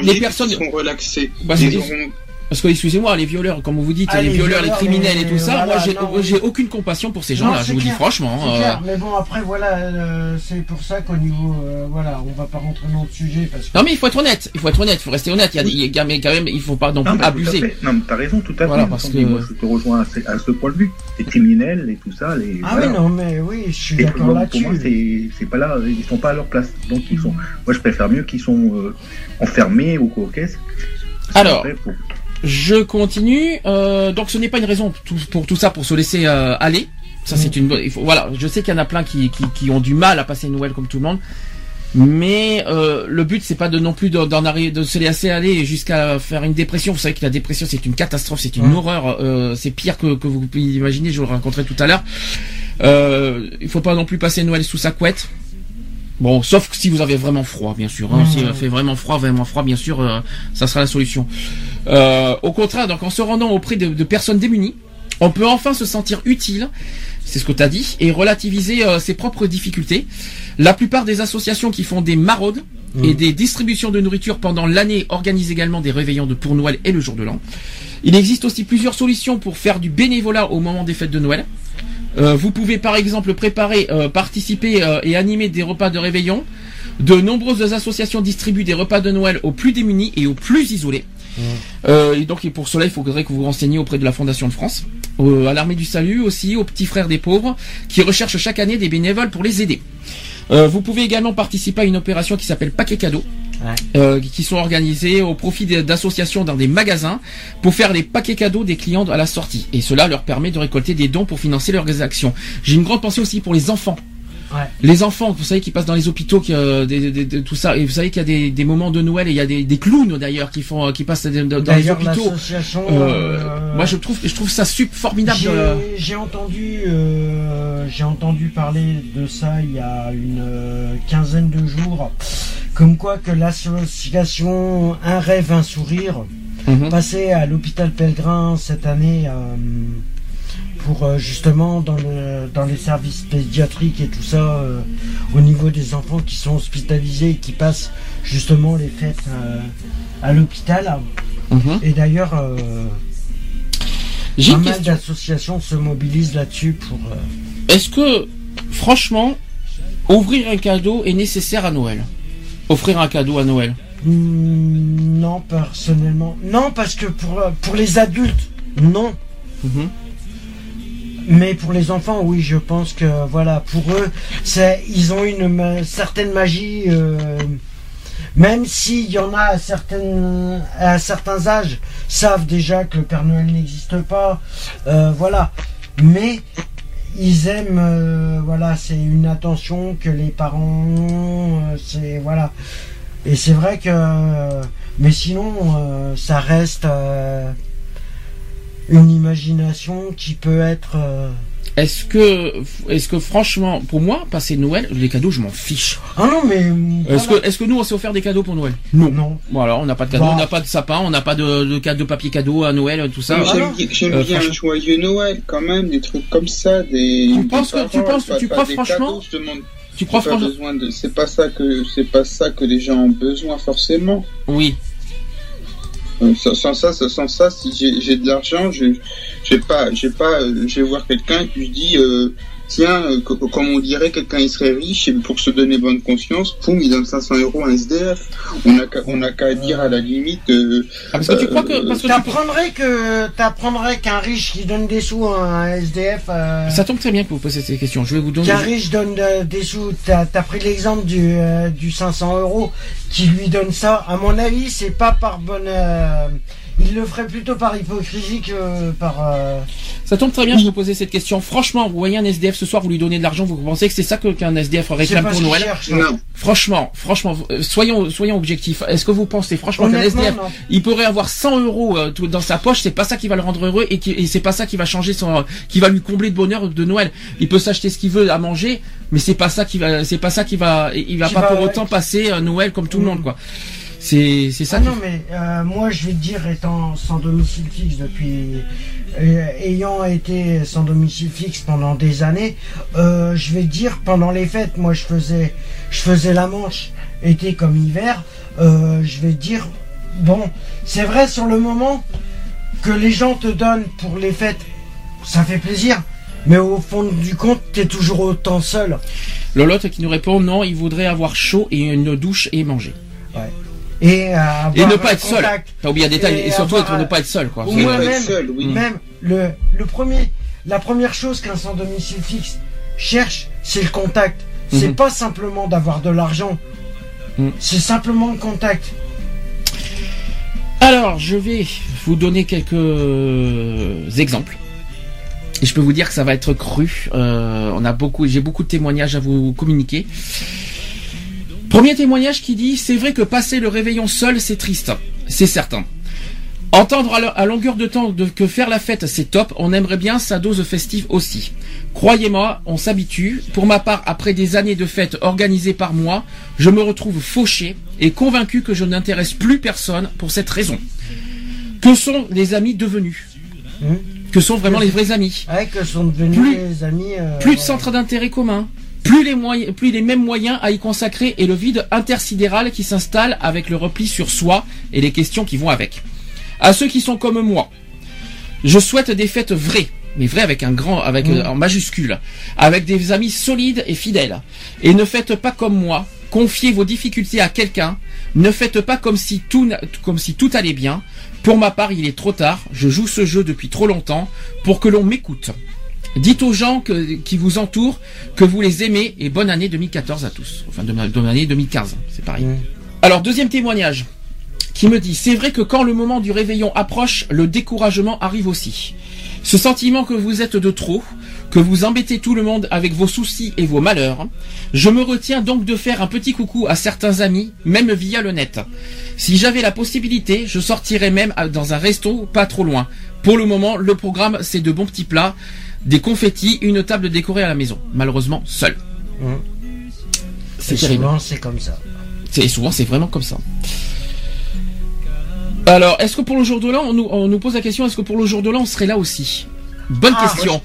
les personnes seront relaxés. Bah, Ils auront- parce que excusez-moi les violeurs comme vous dites Ah, les les violeurs, les criminels et mais tout ça voilà, moi j'ai oui. aucune compassion pour ces gens-là je vous dis franchement c'est euh, clair, mais bon, après, voilà, euh, c'est pour ça qu'au niveau, euh, voilà, on va pas rentrer dans le sujet parce que. non mais il faut être honnête il faut être honnête il faut rester honnête il y a, des- il y a- mais quand même il faut pas non plus mais abuser. Non, mais t'as raison, tout à fait. Voilà, parce que- Moi, je te rejoins à ce, à ce point de vue. Les criminels et tout ça, les. Ah voilà. oui, non, mais oui, je suis d'accord pour, moi, c'est c'est pas là, ils sont pas à leur place. Donc ils sont. Moi, je préfère mieux qu'ils sont enfermés ou quoi caisse. Alors. Pour- Je continue. euh, donc ce n'est pas une raison pour tout ça pour se laisser euh, aller. Ça c'est une bonne. il faut- Voilà, je sais qu'il y en a plein qui, qui, qui ont du mal à passer Noël comme tout le monde. Mais euh, le but c'est pas de non plus de- d'en arriver de se laisser aller jusqu'à faire une dépression. Vous savez que la dépression c'est une catastrophe, c'est une Ouais. horreur. euh, c'est pire que, que vous pouvez imaginer. Je vous le raconterai tout à l'heure. Euh, il faut pas non plus passer Noël sous sa couette. Bon, sauf si vous avez vraiment froid, bien sûr. Hein. Mmh. Si il fait vraiment froid, vraiment froid, bien sûr, euh, ça sera la solution. Euh, au contraire, donc en se rendant auprès de, de personnes démunies, on peut enfin se sentir utile, c'est ce que tu as dit, et relativiser euh, ses propres difficultés. La plupart des associations qui font des maraudes et des distributions de nourriture pendant l'année organisent également des réveillons de pour Noël et le jour de l'an. Il existe aussi plusieurs solutions pour faire du bénévolat au moment des fêtes de Noël. Euh, vous pouvez par exemple préparer, euh, participer euh, et animer des repas de réveillon. De nombreuses associations distribuent des repas de Noël aux plus démunis et aux plus isolés. Euh, et donc et pour cela, il faudrait que vous vous renseigniez auprès de la Fondation de France, euh, à l'Armée du Salut aussi, aux petits frères des pauvres, qui recherchent chaque année des bénévoles pour les aider. Euh, vous pouvez également participer à une opération qui s'appelle Paquet Cadeau, Ouais. euh, qui sont organisées au profit d'associations dans des magasins pour faire les paquets cadeaux des clients à la sortie. Et cela leur permet de récolter des dons pour financer leurs actions. J'ai une grande pensée aussi pour les enfants. Ouais. Les enfants, vous savez, qui passent dans les hôpitaux, qui, euh, des- des- des- tout ça. Et vous savez qu'il y a des, des moments de Noël et il y a des, des clowns d'ailleurs qui font, euh, qui passent dans, dans les hôpitaux. Euh, moi, je trouve, je trouve ça sup formidable. J'ai entendu, j'ai entendu parler de ça il y a une quinzaine de jours, comme quoi que l'association Un rêve, un sourire passait à l'hôpital Pellegrin cette année euh, pour euh, justement dans, le, dans les services pédiatriques et tout ça, euh, au niveau des enfants qui sont hospitalisés et qui passent justement les fêtes euh, à l'hôpital. Mhm. Et d'ailleurs, euh, pas mal d'associations se mobilisent là-dessus pour. Est-ce que, franchement, ouvrir un cadeau est nécessaire à Noël? Offrir un cadeau à Noël hmm, non, personnellement. Non, parce que pour, euh, pour les adultes, non. Mhm. Mais pour les enfants, oui, je pense que voilà, pour eux, c'est ils ont une ma- certaine magie. euh, même s'il y en a à, certaines, à certains âges, savent déjà que le Père Noël n'existe pas. euh, voilà. Mais ils aiment, euh, voilà, c'est une attention que les parents ont. euh, c'est voilà. Et c'est vrai que, mais sinon, euh, ça reste une imagination qui peut être. Euh, Est-ce que, est-ce que franchement, pour moi, passer Noël, les cadeaux, je m'en fiche. Ah non, mais. Est-ce voilà. que, est-ce que nous, on s'est offert des cadeaux pour Noël Non. Voilà, on n'a pas de cadeaux, Bah. on n'a pas de sapin, on n'a pas de, de, de papier cadeau à Noël, tout ça. J'aime bien, j'aime Euh, bien un franchement- joyeux Noël quand même, des trucs comme ça, des. Tu des penses que- tu paroles, penses- pas- tu pas crois franchement cadeaux, je demande Tu crois pas franchement besoin de. C'est pas ça que c'est pas ça que les gens ont besoin forcément. Oui. Sans, sans ça, sans ça, si j'ai j'ai de l'argent, je j'ai pas, j'ai pas, euh, je vais voir quelqu'un et puis je dis, euh, tiens, euh, co- comme on dirait, quelqu'un il serait riche et pour se donner bonne conscience, poum, il donne 500 euros à un SDF. On a qu'à, on a qu'à dire à la limite. euh, Ah, parce que tu crois que parce que tu- T'apprendrais que t'apprendrais qu'un riche qui donne des sous à un SDF, euh, ça tombe très bien que vous posiez ces questions. Je vais vous donner. qu'un riche donne euh, des sous. T'as as pris l'exemple du euh, du 500 euros qui lui donne ça. À mon avis, c'est pas par bonne. Euh, il le ferait plutôt par hypocrisie que par. euh, Ça tombe très bien que vous posez cette question. Franchement, vous voyez un SDF ce soir, vous lui donnez de l'argent, vous pensez que c'est ça que- qu'un SDF réclame pas pour Noël cherche, non. Franchement, franchement, euh, soyons soyons objectifs. Est-ce que vous pensez franchement qu'un SDF non. il pourrait avoir 100 euros euh, dans sa poche, c'est pas ça qui va le rendre heureux et, qui, et c'est pas ça qui va changer son, qui va lui combler de bonheur de Noël. Il peut s'acheter ce qu'il veut à manger, mais c'est pas ça qui va, c'est pas ça qui va, il va Qui pas va- pour autant passer euh, Noël comme tout le Mm. monde quoi. C'est ça. Ah non, mais euh, moi je vais te dire, étant sans domicile fixe depuis. euh, ayant été sans domicile fixe pendant des années, euh, je vais te dire, pendant les fêtes, moi je faisais, je faisais la manche, été comme hiver, euh, je vais te dire, bon, c'est vrai sur le moment que les gens te donnent pour les fêtes, ça fait plaisir. Mais au fond du compte, t'es toujours autant seul. Lolotte qui nous répond non, il voudrait avoir chaud et une douche et manger. Et, euh, avoir Et ne pas être seul. contact. T'as oublié un détail Et et, surtout avoir être, ne pas être seul quoi. Ou moi- même- seul, oui. Même le, le premier, la première chose qu'un sans domicile fixe cherche, c'est le contact. C'est Mhm. pas simplement d'avoir de l'argent. Mhm. C'est simplement le contact. Alors, je vais vous donner quelques exemples. Et je peux vous dire que ça va être cru. Euh, on a beaucoup, j'ai beaucoup de témoignages à vous communiquer. Premier témoignage qui dit c'est vrai que passer le réveillon seul, c'est triste, c'est certain. Entendre à, lo- à longueur de temps que faire la fête, c'est top. On aimerait bien sa dose festive aussi. Croyez-moi, on s'habitue. Pour ma part, après des années de fêtes organisées par moi, je me retrouve fauché et convaincu que je n'intéresse plus personne pour cette raison. Que sont les amis devenus? Mhm. Que sont vraiment les vrais amis? Ouais, que sont devenus Plus- les amis. euh, Plus de centres d'intérêt communs, plus les, moyens, plus les mêmes moyens à y consacrer et le vide intersidéral qui s'installe avec le repli sur soi et les questions qui vont avec. À ceux qui sont comme moi, je souhaite des fêtes vraies, mais vraies avec un grand, avec Mm. en majuscule, avec des amis solides et fidèles. Et ne faites pas comme moi, confiez vos difficultés à quelqu'un. Ne faites pas comme si tout, n'a- comme si tout allait bien. Pour ma part, il est trop tard. Je joue ce jeu depuis trop longtemps pour que l'on m'écoute. Dites aux gens que- qui vous entourent que vous les aimez et bonne année 2014 à tous. Enfin, de- bonne année 2015, c'est pareil. Alors, deuxième témoignage qui me dit, c'est vrai que quand le moment du réveillon approche, le découragement arrive aussi. Ce sentiment que vous êtes de trop, que vous embêtez tout le monde avec vos soucis et vos malheurs, je me retiens donc de faire un petit coucou à certains amis, même via le net. Si j'avais la possibilité, je sortirais même dans un resto pas trop loin. Pour le moment, le programme, c'est de bons petits plats, des confettis, une table décorée à la maison. Malheureusement, seul. Mhm. C'est terrible. souvent, c'est comme ça. C'est- Et souvent, c'est vraiment comme ça. Alors, est-ce que pour le jour de l'an, on nous, on nous pose la question, est-ce que pour le jour de l'an, on serait là aussi? Bonne Ah, question.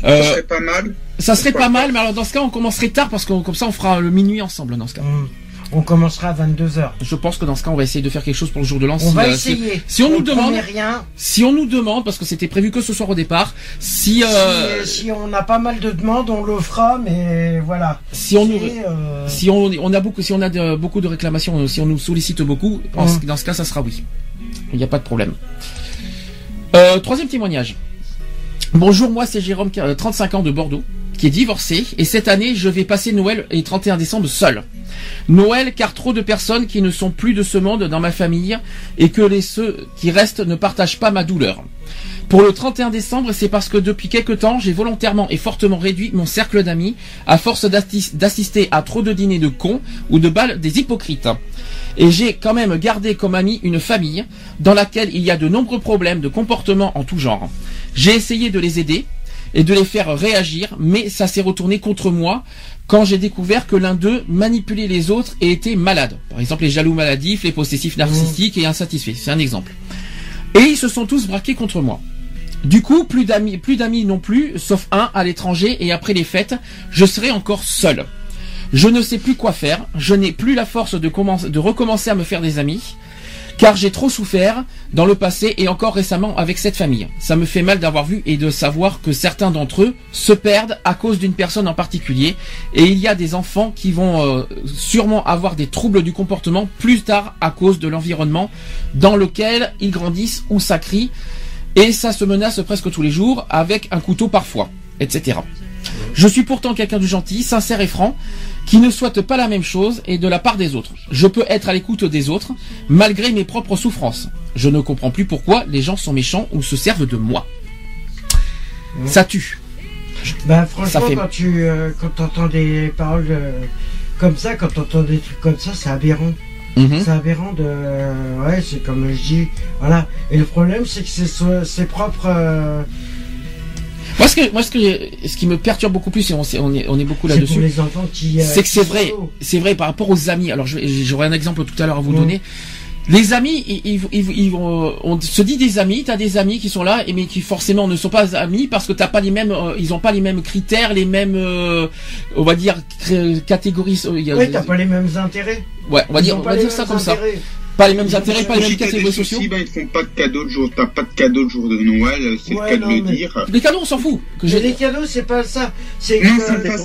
Ça Euh, serait pas mal. ça serait pourquoi pas mal, mais alors dans ce cas, on commencerait tard parce que comme ça, on fera le minuit ensemble dans ce cas. Mhm. On commencera à 22h. Je pense que dans ce cas, on va essayer de faire quelque chose pour le jour de l'an. On si, va euh, si- essayer. si on nous demande- rien. Si on nous demande, parce que c'était prévu que ce soir au départ, si euh, Si, si on a pas mal de demandes, on le fera, mais voilà. si on nous euh, si on, on a beaucoup si on a de- beaucoup de réclamations, si on nous sollicite beaucoup, en Mhm. dans ce cas, ça sera oui. Il n'y a pas de problème. Euh, troisième témoignage. Bonjour, moi c'est Jérôme, qui a 35 ans de Bordeaux, qui est divorcé, et cette année je vais passer Noël et 31 décembre seul. Noël car trop de personnes qui ne sont plus de ce monde dans ma famille, et que les ceux qui restent ne partagent pas ma douleur. Pour le 31 décembre, c'est parce que depuis quelque temps, j'ai volontairement et fortement réduit mon cercle d'amis, à force d'assis- d'assister à trop de dîners de cons ou de balles des hypocrites. Et j'ai quand même gardé comme ami une famille dans laquelle il y a de nombreux problèmes de comportement en tout genre. J'ai essayé de les aider et de les faire réagir, mais ça s'est retourné contre moi quand j'ai découvert que l'un d'eux manipulait les autres et était malade. Par exemple, les jaloux maladifs, les possessifs narcissiques et insatisfaits. C'est un exemple. Et ils se sont tous braqués contre moi. Du coup, plus d'amis, plus d'amis non plus, sauf un à l'étranger et après les fêtes, je serai encore seul. Je ne sais plus quoi faire, je n'ai plus la force de, commencer- de recommencer à me faire des amis. Car j'ai trop souffert dans le passé et encore récemment avec cette famille. Ça me fait mal d'avoir vu et de savoir que certains d'entre eux se perdent à cause d'une personne en particulier et il y a des enfants qui vont euh, sûrement avoir des troubles du comportement plus tard à cause de l'environnement dans lequel ils grandissent ou ça crie et ça se menace presque tous les jours avec un couteau parfois, etc. Je suis pourtant quelqu'un de gentil, sincère et franc, qui ne souhaite pas la même chose et de la part des autres. Je peux être à l'écoute des autres, malgré mes propres souffrances. Je ne comprends plus pourquoi les gens sont méchants ou se servent de moi. Ça tue. Bah franchement, fait- quand tu euh, quand entends des paroles euh, comme ça, quand tu entends des trucs comme ça, c'est aberrant. Mhm. C'est aberrant de... Ouais, c'est comme je dis. Voilà. Et le problème, c'est que c'est propres... euh, Moi, ce que, moi, ce que, ce qui me perturbe beaucoup plus, et on, est, on est beaucoup là-dessus, euh, c'est que c'est vrai, c'est vrai par rapport aux amis. Alors, j'aurai un exemple tout à l'heure à vous donner. Les amis, ils, ils, ils- ils vont, euh, on se dit des amis, t'as des amis qui sont là, mais qui forcément ne sont pas amis parce que t'as pas les mêmes, euh, ils ont pas les mêmes critères, les mêmes, on va dire catégories. Oui, t'as pas les mêmes intérêts. ouais, on va Ils dire, on va dire ça comme ça. Pas les mêmes intérêts, pas les mêmes Si catégories sociaux. ben, ils te font pas de cadeaux le jour, t'as pas de cadeau le jour de Noël, c'est Ouais, le cas de non, le mais- dire. Les cadeaux, on s'en fout. Que Mais j'ai- les cadeaux, c'est pas ça. C'est Non, que-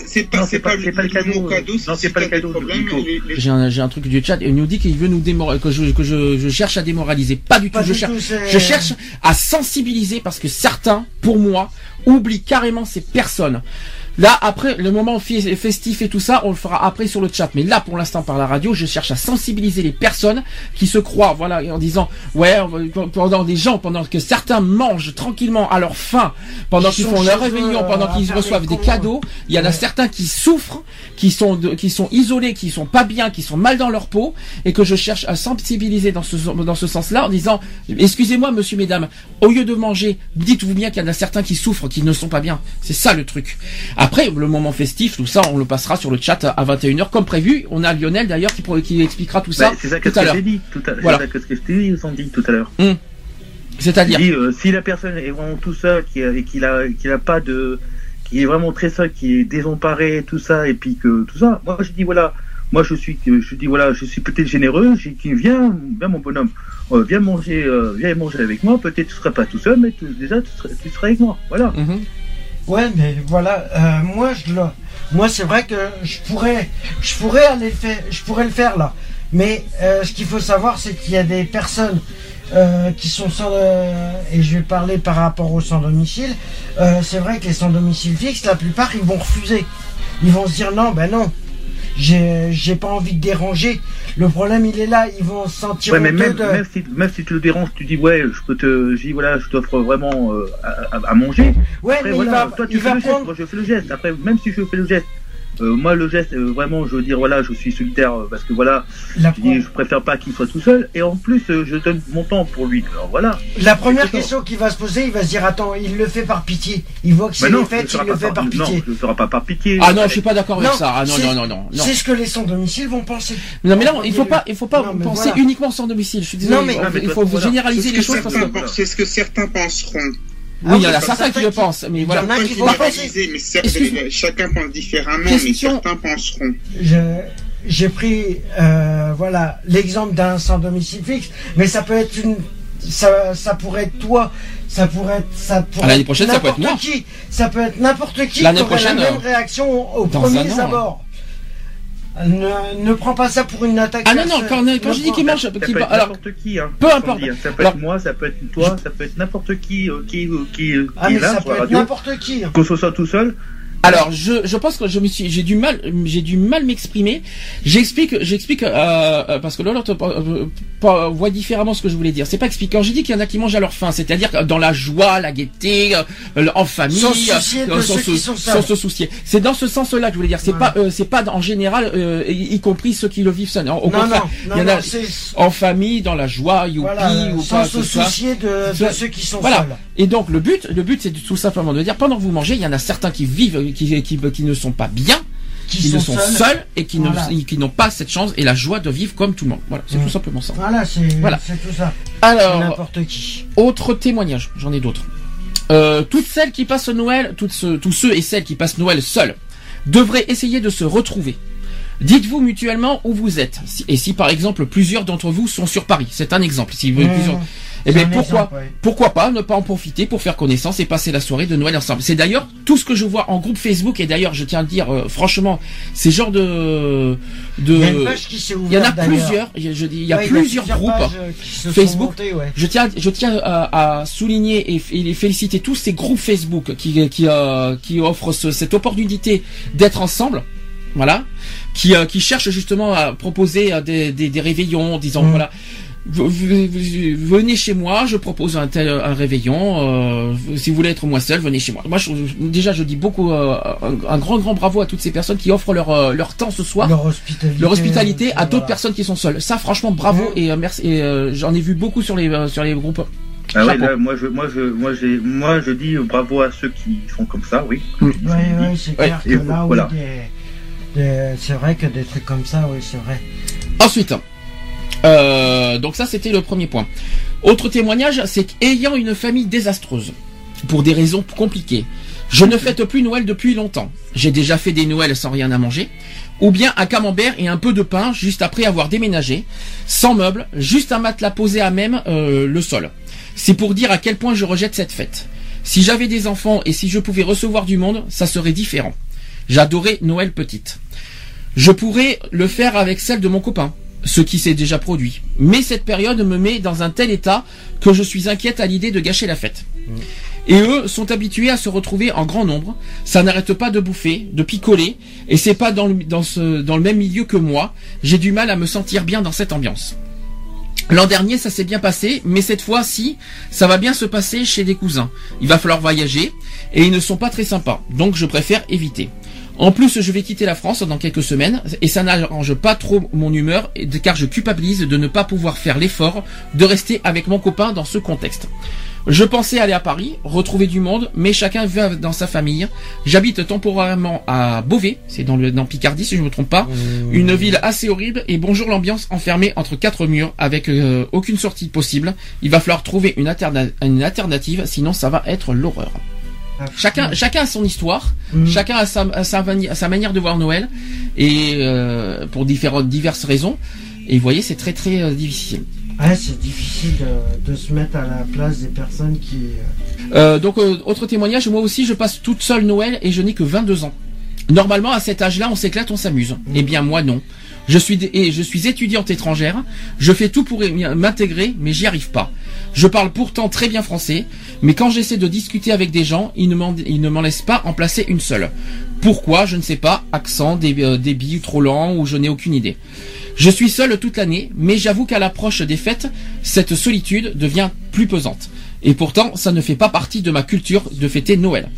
c'est pas, c'est pas, le, cadeau, euh, cadeau, non, c'est pas le si cadeau, J'ai un, j'ai un truc du chat et il nous dit qu'il veut nous démoraliser, que je, que je, je cherche à démoraliser. Pas du tout. Je cherche, je cherche à sensibiliser parce que certains, pour moi, oublient carrément ces personnes. Là, après, le moment festif et tout ça, on le fera après sur le chat. Mais là, pour l'instant, par la radio, je cherche à sensibiliser les personnes qui se croient, voilà, en disant, ouais, pendant des gens, pendant que certains mangent tranquillement à leur faim, pendant Ils qu'ils font leur réveillon, pendant qu'ils reçoivent des cadeaux, il y en a certains qui souffrent, qui sont, de- qui sont isolés, qui sont pas bien, qui sont mal dans leur peau, et que je cherche à sensibiliser dans ce, dans ce sens-là, en disant, excusez-moi, monsieur, mesdames, au lieu de manger, dites-vous bien qu'il y en a certains qui souffrent, qui ne sont pas bien. C'est ça le truc. Après, le moment festif, tout ça, on le passera sur le chat à 21h, comme prévu. On a Lionel, d'ailleurs, qui, qui expliquera tout ça Bah, c'est ça que tout je l'heure. t'ai dit tout à Voilà. C'est ça que ce que je t'ai dit, tout à l'heure. C'est-à-dire, dis, euh, si la personne est vraiment tout seul, qui et qu'il a, qu'il a pas de, qui est vraiment très seul, qui est désemparé, tout ça, et puis que tout ça, moi je dis voilà, moi je suis, je dis voilà, je suis peut-être généreux, j'ai dit viens, viens mon bonhomme, euh, viens manger, euh, viens manger avec moi, peut-être tu seras pas tout seul, mais tu- déjà tu seras, tu seras avec moi, voilà. Mhm. Ouais, mais voilà, euh, moi, je le, moi, c'est vrai que je pourrais, je pourrais aller le faire, je pourrais le faire là. Mais euh, ce qu'il faut savoir, c'est qu'il y a des personnes euh, qui sont sans, et je vais parler par rapport aux sans domicile. c'est vrai que les sans domicile fixe, la plupart, ils vont refuser. Ils vont se dire non, ben non. J'ai, j'ai pas envie de déranger. Le problème, il est là. Ils vont se sentir Ouais, mais même, de- même si, même si tu le déranges, tu dis ouais, je peux te, je dis voilà, je t'offre vraiment euh, à, manger. Ouais, Après, mais voilà, il va, toi tu il fais va le geste, moi je fais le geste. Après, même si je fais le geste, euh, moi le geste, euh, vraiment, je veux dire voilà, je suis solitaire euh, parce que voilà, je dis je préfère pas qu'il soit tout seul. Et en plus, euh, je donne mon temps pour lui. Alors voilà. La première question qu'il va se poser, il va se dire attends, il le fait par pitié. Il voit que c'est non, je ferai il le fait par non, pitié. je le ferai pas par pitié. ah non, je suis pas d'accord avec Non, ça. Ah non, c'est- non, non, non, non. C'est ce que les sans-domicile vont penser. Non mais là, En il faut pas, il faut pas Non, penser voilà. uniquement sans domicile. Je suis désolé. Non, mais- il Non, mais faut toi, voilà. généraliser les choses C'est ce que certains penseront. Oui, il y en a certains qui le pensent, mais il y voilà. en a Pas qui vont penser. mais chacun pense différemment, mais certains penseront. Je- J'ai pris euh, voilà l'exemple d'un sans domicile fixe, mais ça peut être une ça, ça pourrait être toi, ça pourrait être ça pourrait l'année prochaine, ça peut être n'importe moi. qui, ça peut être n'importe qui L'année qui aurait prochaine, la même euh, réaction au dans premier an, abord. Ne, ne prends pas ça pour une attaque. Ah non non, quand, quand je dis qu'il mange, Ça qu'il- peut être alors n'importe qui. Hein, peu importe. hein. Ça peut Alors- être moi, ça peut être toi, ça peut être n'importe qui euh, qui euh, qui, euh, Ah qui mais est là ça sur peut la être n'importe qui. Qu'on se soit tout seul. Alors, je, je pense que je me suis, j'ai du mal, j'ai du mal m'exprimer. J'explique, j'explique euh, euh, parce que l'autre euh, voit différemment ce que je voulais dire. C'est pas expliquer. Quand j'ai dit qu'il y en a qui mangent à leur faim, c'est-à-dire dans la joie, la gaieté, euh, en famille, Sans se soucier de euh, ceux se, qui sont sans se soucier. C'est dans ce sens-là que je voulais dire. C'est Voilà. pas, euh, c'est pas en général, euh, y, y compris ceux qui le vivent seuls. Au Non contraire, non il y non, en a non en famille, dans la joie, youpi voilà, ou sans pas, se soucier de, ceux qui sont Voilà. seuls. Et donc le but, le but c'est tout simplement de dire pendant que vous mangez, il y en a certains qui vivent, qui, qui, qui ne sont pas bien, Qui, qui, sont, ne sont seuls. seuls, et qui Voilà. n'ont pas cette chance et la joie de vivre comme tout le monde. Voilà, c'est Mm. tout simplement ça. Voilà, c'est Voilà. tout ça. Alors, N'importe qui. autre témoignage, j'en ai d'autres. Euh, toutes celles qui passent Noël, toutes ce- tous ceux et celles qui passent Noël seuls, devraient essayer de se retrouver. Dites-vous mutuellement où vous êtes. Et si par exemple plusieurs d'entre vous sont sur Paris, c'est un exemple. Si vous, Mmh. plusieurs- eh bien pourquoi exemple, ouais. pourquoi pas ne pas en profiter pour faire connaissance et passer la soirée de Noël ensemble. C'est d'ailleurs tout ce que je vois en groupe Facebook et d'ailleurs je tiens à le dire euh, franchement, ces genres de de Il y a une page qui ouverte. il y en a plusieurs, il y a- je dis il y a Ouais, plusieurs groupes. euh, Facebook. montées, ouais. Je tiens, je tiens à, à souligner et, féliciter tous ces groupes Facebook qui, qui, euh, qui offrent ce- cette opportunité d'être ensemble. Voilà, qui, euh, qui cherchent justement à proposer des, des, des réveillons, disant Mm. voilà, venez chez moi, je propose un tel un réveillon. euh, si vous voulez être moi seul, venez chez moi. Moi, je- déjà, je dis beaucoup euh, un, un grand grand bravo à toutes ces personnes qui offrent leur euh, leur temps ce soir Leur hospitalité. leur hospitalité à d'autres voilà. personnes qui sont seules. Ça, franchement, bravo et euh, merci. Et euh, j'en ai vu beaucoup sur les euh, sur les groupes. Ah ouais, là, moi, je, moi, je, moi, j'ai, moi, je dis bravo à ceux qui font comme ça, oui. Mm. Ouais, Cindy. ouais, c'est Ouais, clair que là, oui, voilà. des- des- c'est vrai que des trucs comme ça, oui, c'est vrai. Ensuite, euh, donc ça, c'était le premier point. Autre témoignage, c'est qu'ayant une famille désastreuse pour des raisons compliquées, je ne fête plus Noël depuis longtemps. J'ai déjà fait des Noëls sans rien à manger, ou bien un camembert et un peu de pain juste après avoir déménagé, sans meubles, juste un matelas posé à même euh, le sol. C'est pour dire à quel point je rejette cette fête. Si j'avais des enfants et si je pouvais recevoir du monde, ça serait différent. J'adorais Noël petite. Je pourrais le faire avec celle de mon copain, ce qui s'est déjà produit. Mais cette période me met dans un tel état que je suis inquiète à l'idée de gâcher la fête. Et eux sont habitués à se retrouver en grand nombre. Ça n'arrête pas de bouffer, de picoler, et c'est pas dans le, dans, ce, dans le même milieu que moi. J'ai du mal à me sentir bien dans cette ambiance. L'an dernier, ça s'est bien passé, mais cette fois-ci, ça va bien se passer chez des cousins. Il va falloir voyager, et ils ne sont pas très sympas, donc je préfère éviter. En plus, je vais quitter la France dans quelques semaines, et ça n'arrange pas trop mon humeur, car je culpabilise de ne pas pouvoir faire l'effort de rester avec mon copain dans ce contexte. Je pensais aller à Paris, retrouver du monde, mais chacun va dans sa famille. J'habite temporairement à Beauvais, c'est dans le dans Picardie si je ne me trompe pas, une ville assez horrible et bonjour l'ambiance enfermée entre quatre murs avec euh, aucune sortie possible. Il va falloir trouver une, alterna- une alternative, sinon ça va être l'horreur. Chacun, chacun a son histoire, Mhm. chacun a sa, a sa, mani- a sa manière de voir Noël et euh, pour différentes diverses raisons. Et vous voyez, c'est très très euh, difficile. Ouais, c'est difficile de, de se mettre à la place des personnes qui. euh, Euh, donc, euh, autre témoignage, moi aussi je passe toute seule Noël et je n'ai que 22 ans. Normalement, à cet âge-là, on s'éclate, on s'amuse. Eh bien, moi, non. Je suis, et je suis étudiante étrangère. Je fais tout pour m'intégrer, mais j'y arrive pas. Je parle pourtant très bien français, mais quand j'essaie de discuter avec des gens, ils ne m'en, laissent pas en placer une seule. Pourquoi? Je ne sais pas. Accent, euh, débit trop lent, ou je n'ai aucune idée. Je suis seule toute l'année, mais j'avoue qu'à l'approche des fêtes, cette solitude devient plus pesante. Et pourtant, ça ne fait pas partie de ma culture de fêter Noël.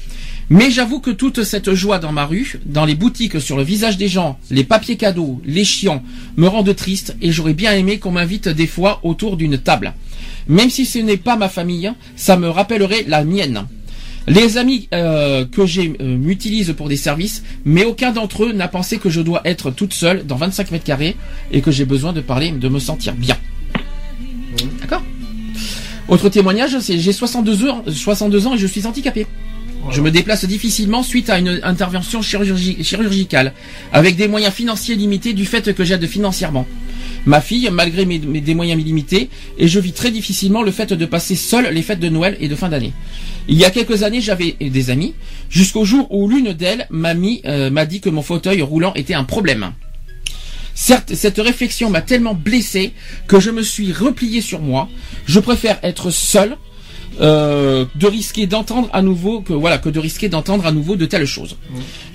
Mais j'avoue que toute cette joie dans ma rue, dans les boutiques, sur le visage des gens, les papiers cadeaux, les chiants, me rendent triste et j'aurais bien aimé qu'on m'invite des fois autour d'une table. Même si ce n'est pas ma famille, ça me rappellerait la mienne. Les amis euh, que j'ai euh, m'utilisent pour des services, mais aucun d'entre eux n'a pensé que je dois être toute seule dans 25 mètres carrés et que j'ai besoin de parler, de me sentir bien. D'accord? Autre témoignage, j'ai 62 ans, 62 ans et je suis handicapé. Je me déplace difficilement suite à une intervention chirurgi- chirurgicale, avec des moyens financiers limités du fait que j'aide financièrement. Ma fille, malgré mes, des moyens limités, et je vis très difficilement le fait de passer seul les fêtes de Noël et de fin d'année. Il y a quelques années, j'avais des amis, jusqu'au jour où l'une d'elles euh, m'a dit que mon fauteuil roulant était un problème. Certes, cette réflexion m'a tellement blessé que je me suis replié sur moi. Je préfère être seul euh, de risquer d'entendre à nouveau que voilà que de risquer d'entendre à nouveau de telles choses.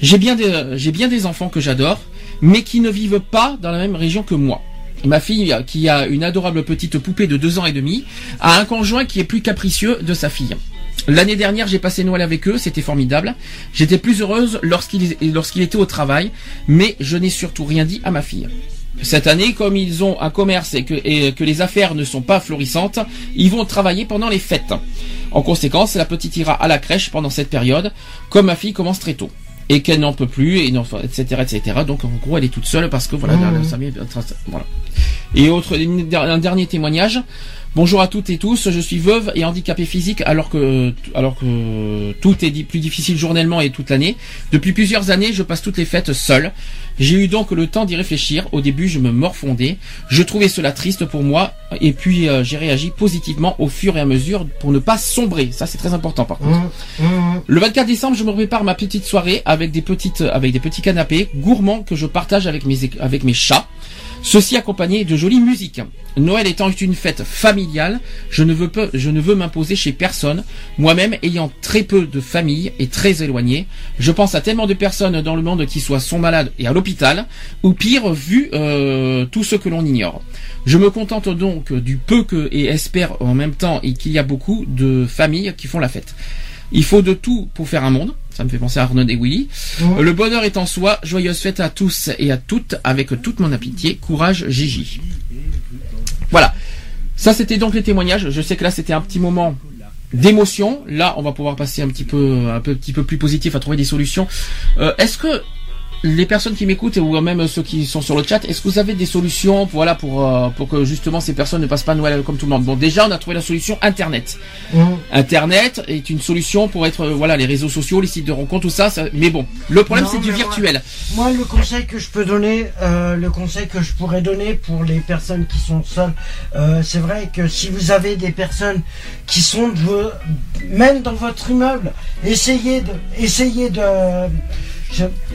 J'ai bien des j'ai bien des enfants que j'adore, mais qui ne vivent pas dans la même région que moi. Ma fille, qui a une adorable petite poupée de deux ans et demi, a un conjoint qui est plus capricieux de sa fille. L'année dernière, j'ai passé Noël avec eux, c'était formidable. J'étais plus heureuse lorsqu'il lorsqu'il était au travail, mais je n'ai surtout rien dit à ma fille. Cette année, comme ils ont un commerce et que, et que les affaires ne sont pas florissantes, ils vont travailler pendant les fêtes. En conséquence, la petite ira à la crèche pendant cette période, comme ma fille commence très tôt. Et qu'elle n'en peut plus, et non, etc., etc. Donc, en gros, elle est toute seule parce que, voilà, Mmh. la- la famille- voilà. Et autre, un dernier témoignage. Bonjour à toutes et tous, je suis veuve et handicapée physique alors que, alors que tout est plus difficile journellement et toute l'année. Depuis plusieurs années, je passe toutes les fêtes seule. J'ai eu donc le temps d'y réfléchir. Au début, je me morfondais. Je trouvais cela triste pour moi et puis euh, j'ai réagi positivement au fur et à mesure pour ne pas sombrer. Ça, c'est très important par contre. Le 24 décembre, je me prépare ma petite soirée avec des petites, avec des petits canapés gourmands que je partage avec mes, avec mes chats. Ceci accompagné de jolies musiques. Noël étant une fête familiale, je ne veux pas, je ne veux m'imposer chez personne. Moi-même ayant très peu de famille et très éloigné, je pense à tellement de personnes dans le monde qui soit sont malades et à l'hôpital, ou pire vu euh, tout ce que l'on ignore. Je me contente donc du peu que et espère en même temps et qu'il y a beaucoup de familles qui font la fête. Il faut de tout pour faire un monde. Ça me fait penser à Arnaud et Willy. Le bonheur est en soi. Joyeuse fête à tous et à toutes avec toute mon amitié. Courage, Gigi. Voilà. Ça, c'était donc les témoignages. Je sais que là, c'était un petit moment d'émotion. Là, on va pouvoir passer un petit peu, un peu, petit peu plus positif à trouver des solutions. Euh, Est-ce que les personnes qui m'écoutent ou même ceux qui sont sur le chat, est-ce que vous avez des solutions, voilà, pour euh, pour que justement ces personnes ne passent pas Noël comme tout le monde? Bon, déjà, on a trouvé la solution Internet. Mmh. Internet est une solution pour être, euh, voilà, les réseaux sociaux, les sites de rencontres, tout ça. ça- mais bon, le problème c'est du moi- virtuel. Moi, le conseil que je peux donner, euh, le conseil que je pourrais donner pour les personnes qui sont seules, euh, c'est vrai que si vous avez des personnes qui sont de même dans votre immeuble, essayez de, essayez de,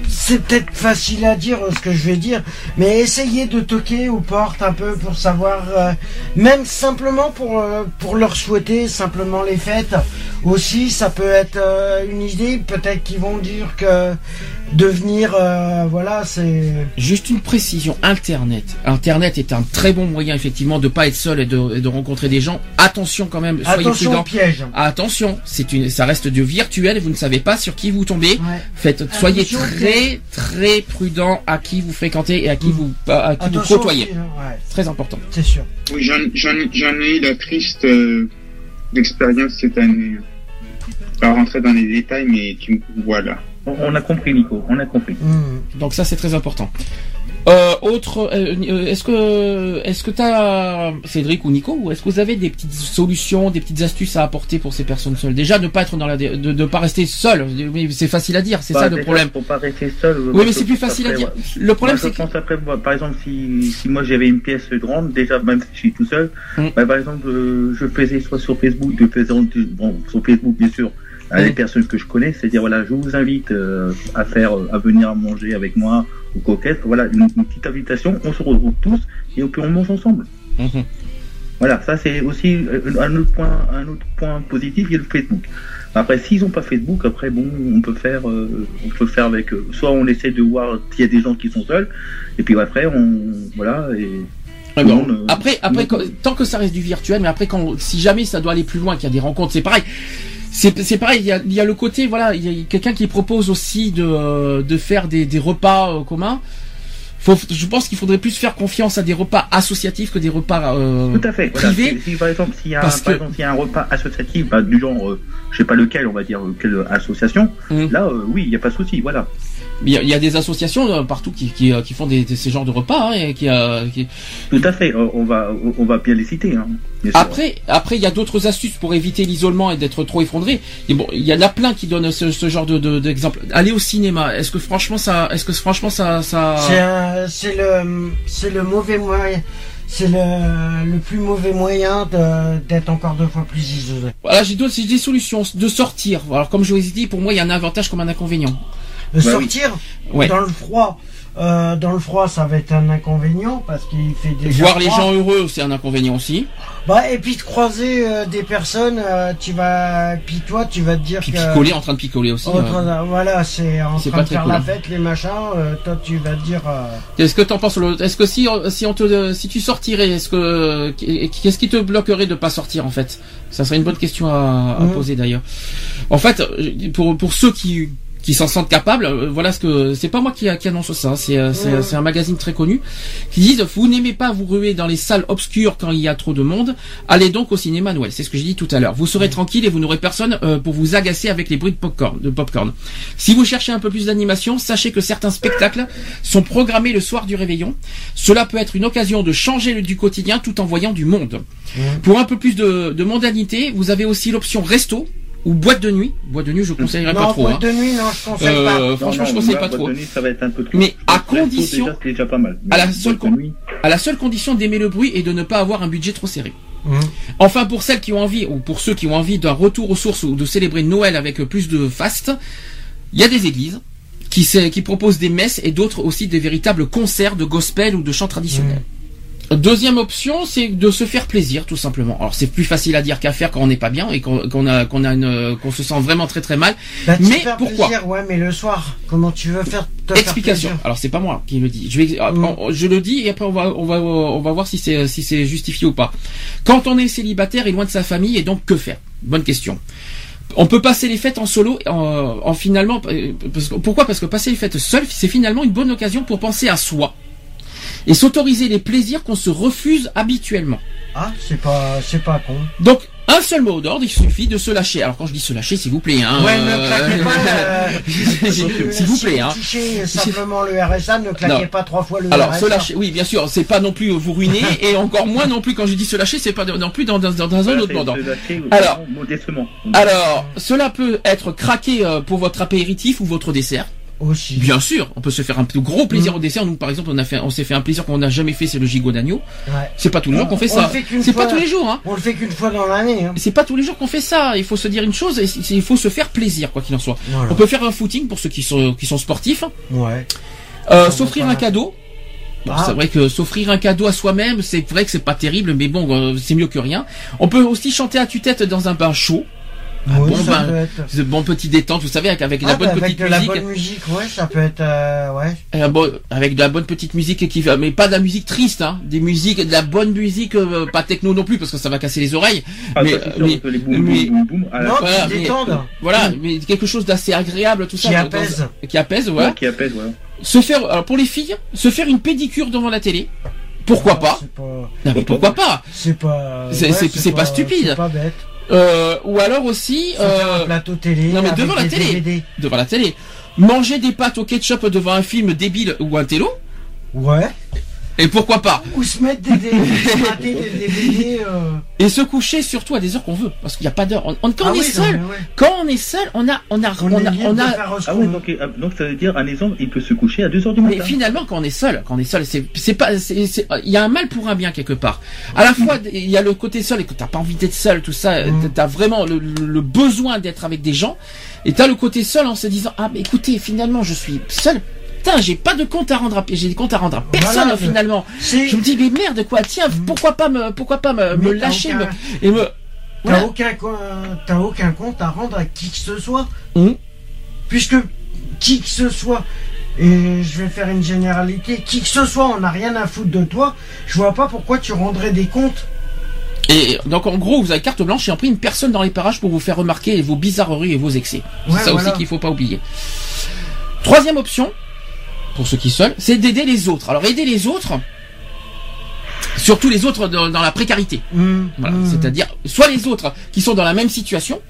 c'est peut-être facile à dire ce que je vais dire, mais essayez de toquer aux portes un peu pour savoir, euh, même simplement pour euh, pour leur souhaiter simplement les fêtes. Aussi, ça peut être euh, une idée. Peut-être qu'ils vont dire que devenir, euh, voilà, c'est. Juste une précision, Internet. Internet est un très bon moyen effectivement de pas être seul et de, et de rencontrer des gens. Attention quand même, soyez Attention prudents. piège. Attention, c'est une, ça reste du virtuel et vous ne savez pas sur qui vous tombez. Ouais. Faites, soyez Attention très très prudent à qui vous fréquentez et à qui Mm. vous, à qui vous Attention côtoyez. aussi, hein, ouais, Très important. c'est sûr. Oui, j'en, j'en, j'en ai eu la triste euh, expérience cette année. Pas rentrer dans les détails, mais tu me voilà. On, a compris, Nico, on a compris. Hmm. Donc ça c'est très important. Euh, autre, euh, euh, est-ce que, est-ce que t'as, Cédric ou Nico, ou est-ce que vous avez des petites solutions, des petites astuces à apporter pour ces personnes seules? Déjà, ne pas être dans la, de, de pas rester seul. C'est facile à dire, c'est Bah, ça le problème. Faut pas rester seul. Oui, mais c'est plus facile à dire. Le problème, c'est que pense après, moi, par exemple, si, si moi j'avais une pièce grande, déjà, même si je suis tout seul, Mm. bah, par exemple, euh, je faisais soit sur Facebook, je faisais, bon, sur Facebook, bien sûr, à des Mm. personnes que je connais, c'est-à-dire, voilà, je vous invite euh, à faire, euh, à venir manger avec moi ou coquette, voilà, une, une petite invitation, on se retrouve tous et puis on mange ensemble. Mhm. Voilà, ça c'est aussi euh, un autre point, un autre point positif, il y a le Facebook. Après, s'ils n'ont pas Facebook, après bon, on peut faire, euh, on peut faire avec. euh, soit on essaie de voir s'il y a des gens qui sont seuls, et puis après on, voilà, et euh, Après, après, tant que ça reste du virtuel, mais après, quand, si jamais ça doit aller plus loin, qu'il y a des rencontres, c'est pareil. C'est, c'est pareil. Il y a, il y a le côté, voilà, il y a quelqu'un qui propose aussi de, euh, de faire des, des repas euh, communs. Faut, je pense qu'il faudrait plus faire confiance à des repas associatifs que des repas euh, Tout à fait. Voilà, si, si, par exemple s'il y que- y a un repas associatif, bah, du genre, euh, je sais pas lequel, on va dire euh, quelle association, Mhm. là euh, oui, il n'y a pas de souci, voilà. Il y, a, il y a des associations euh, partout qui, qui, euh, qui font des, des- ces genres de repas hein, et qui, euh, qui- Tout à fait. on va, on va bien les citer. Hein, bien. Après, après, il y a d'autres astuces pour éviter l'isolement et d'être trop effondré. Et bon, il y en a plein qui donnent ce, ce genre de, de- d'exemples. Aller au cinéma. Est-ce que franchement ça, est-ce que franchement ça, ça. C'est le, c'est le mauvais moyen. C'est le, le plus mauvais moyen de- d'être encore deux fois plus isolé. Voilà, j'ai d'autres, j'ai des solutions de sortir. Alors comme je vous ai dit, pour moi, il y a un avantage comme un inconvénient. De Bah oui. sortir Ouais. dans le froid. euh, dans le froid, ça va être un inconvénient parce qu'il fait déjà Voir les gens heureux, c'est un inconvénient aussi. Bah, et puis de croiser euh, des personnes, euh, tu vas, puis toi, tu vas te dire Puis que. picoler, en train de picoler aussi. en train de- voilà, c'est en train pas de faire cool, la hein. fête, les machins. toi, tu vas te dire. Qu'est-ce que t'en penses le- Est-ce que si, si on te, si tu sortirais, est-ce que, qu'est-ce qui te bloquerait de pas sortir en fait? Ça serait une bonne question à, à Mhm. poser d'ailleurs. En fait, pour pour ceux qui qui s'en sentent capables. euh, Voilà ce que c'est pas moi qui, qui annonce ça, c'est c'est un magazine très connu qui disent vous n'aimez pas vous ruer dans les salles obscures quand il y a trop de monde, allez donc au cinéma Noël. C'est ce que j'ai dit tout à l'heure. Vous serez tranquille et vous n'aurez personne euh, pour vous agacer avec les bruits de popcorn. De popcorn. Si vous cherchez un peu plus d'animation, sachez que certains spectacles sont programmés le soir du réveillon. Cela peut être une occasion de changer le- du quotidien tout en voyant du monde. Pour un peu plus de, de mondanité, vous avez aussi l'option resto ou boîte de nuit. Boîte de nuit, je conseillerais pas Non, trop. boîte hein. de nuit, non, je conseille Euh, pas. franchement, je Non, non, conseille moi, pas boîte trop. de nuit, ça va être un peu trop. Mais à Resto, condition- déjà, c'est déjà pas mal. à la seule boîte con- à la seule condition d'aimer le bruit et de ne pas avoir un budget trop serré. Mhm. Enfin, pour celles qui ont envie, ou pour ceux qui ont envie d'un retour aux sources ou de célébrer Noël avec plus de faste, il y a des églises qui, se- qui proposent des messes et d'autres aussi des véritables concerts de gospel ou de chants traditionnels. Deuxième option, c'est de se faire plaisir, tout simplement. Alors c'est plus facile à dire qu'à faire quand on n'est pas bien et qu'on a qu'on a une qu'on se sent vraiment très très mal. Bah, Mais pourquoi plaisir, Ouais, mais le soir, comment tu veux faire te Explication. faire Alors c'est pas moi qui le dis. Je vais, ah, Mm. je le dis et après on va, on va, on va voir si c'est, si c'est justifié ou pas. Quand on est célibataire et loin de sa famille, et donc que faire? Bonne question. On peut passer les fêtes en solo, en, en finalement, parce que- pourquoi? Parce que passer les fêtes seul, c'est finalement une bonne occasion pour penser à soi et s'autoriser les plaisirs qu'on se refuse habituellement. Ah, c'est pas, c'est pas con. Donc un seul mot d'ordre, il suffit de se lâcher. Alors quand je dis se lâcher, s'il vous plaît, hein, Ouais, euh, ne claquez pas. euh, s'il vous si plaît, vous hein. simplement le RSA, ne claquez Non. pas trois fois le Alors, RSA. se lâcher, oui, bien sûr, c'est pas non plus vous ruiner, et encore moins non plus quand je dis se lâcher, c'est pas non plus dans, dans, dans un voilà, autre lâcher, Alors- modestement. Alors, cela peut être craqué euh, pour votre apéritif ou votre dessert. Aussi. Bien sûr, on peut se faire un plus gros plaisir au dessert. Nous, par exemple, on a fait, on s'est fait un plaisir qu'on n'a jamais fait, c'est le gigot d'agneau. Ouais. C'est pas tous les jours qu'on fait On ça. C'est pas fois. tous les jours, hein. On le fait qu'une fois dans l'année. Hein. C'est pas tous les jours qu'on fait ça. Il faut se dire une chose, il faut se faire plaisir, quoi qu'il en soit. Voilà. On peut faire un footing pour ceux qui sont, qui sont sportifs. Ouais. Euh, s'offrir un cadeau. Bon, Ah. C'est vrai que s'offrir un cadeau à soi-même, c'est vrai que c'est pas terrible, mais bon, euh, c'est mieux que rien. On peut aussi chanter à tue-tête dans un bain chaud. Oui, bon, ça ben, peut être. C'est bon petit détente, vous savez, avec, avec de Ah, la bonne bah, avec petite de la musique, bonne musique, ouais, ça peut être, euh, ouais. Euh, bon, avec de la bonne petite musique qui va, mais pas de la musique triste, hein, des musiques, de la bonne musique, euh, pas techno non plus parce que ça va casser les oreilles. Ah, mais- ça, c'est sûr, mais- les boum, mais- boum, boum, la Non, voilà, mais-. Voilà, mais quelque chose d'assez agréable, tout ça. Qui apaise. dans- qui apaise, voilà. ouais, qui apaise, voilà. Se faire, alors pour les filles, se faire une pédicure devant la télé. Pourquoi pas C'est pas, Non, mais pourquoi pas c'est pas, C'est- ouais, pas stupide. C'est pas bête. Euh, Ou alors aussi un euh, plateau télé. non, mais devant la télé. DVD. devant la télé, manger des pâtes au ketchup devant un film débile ou un télo. Ouais. Et pourquoi pas Ou se mettre des des DVD, euh... Et se coucher surtout à des heures qu'on veut, parce qu'il n'y a pas d'heure. On- on- quand ah on est oui, seul, mais ouais. quand on est seul, on a, on a, On, a, on Ah oui, donc, euh, donc ça veut dire, un exemple, il peut se coucher à 2h du Mais matin. finalement, quand on est seul, quand on est seul, c'est, pas, il y a un mal pour un bien quelque part. À la fois, il y a le côté seul et que t'as pas envie d'être seul, tout ça, Mm. t'as vraiment le, le- le besoin d'être avec des gens, et t'as le côté seul en se disant, ah, mais écoutez, finalement, je suis seul. Putain, j'ai pas de compte à rendre à, j'ai des comptes à rendre à personne, Voilà, finalement. Je me dis, mais merde, quoi, tiens, pourquoi pas me, pourquoi pas me, lâcher, aucun- me- et me, T'as aucun, t'as aucun compte à rendre à qui que ce soit. Mhm. Puisque qui que ce soit, et je vais faire une généralité, qui que ce soit, on n'a rien à foutre de toi, je vois pas pourquoi tu rendrais des comptes. Et donc en gros, vous avez carte blanche et en pris une personne dans les parages pour vous faire remarquer vos bizarreries et vos excès. Ouais, c'est ça voilà. aussi qu'il faut pas oublier. Troisième option, pour ceux qui seuls, c'est d'aider les autres. Alors aider les autres, surtout les autres dans, dans la précarité. Voilà, hum. c'est-à-dire soit les autres qui sont dans la même situation,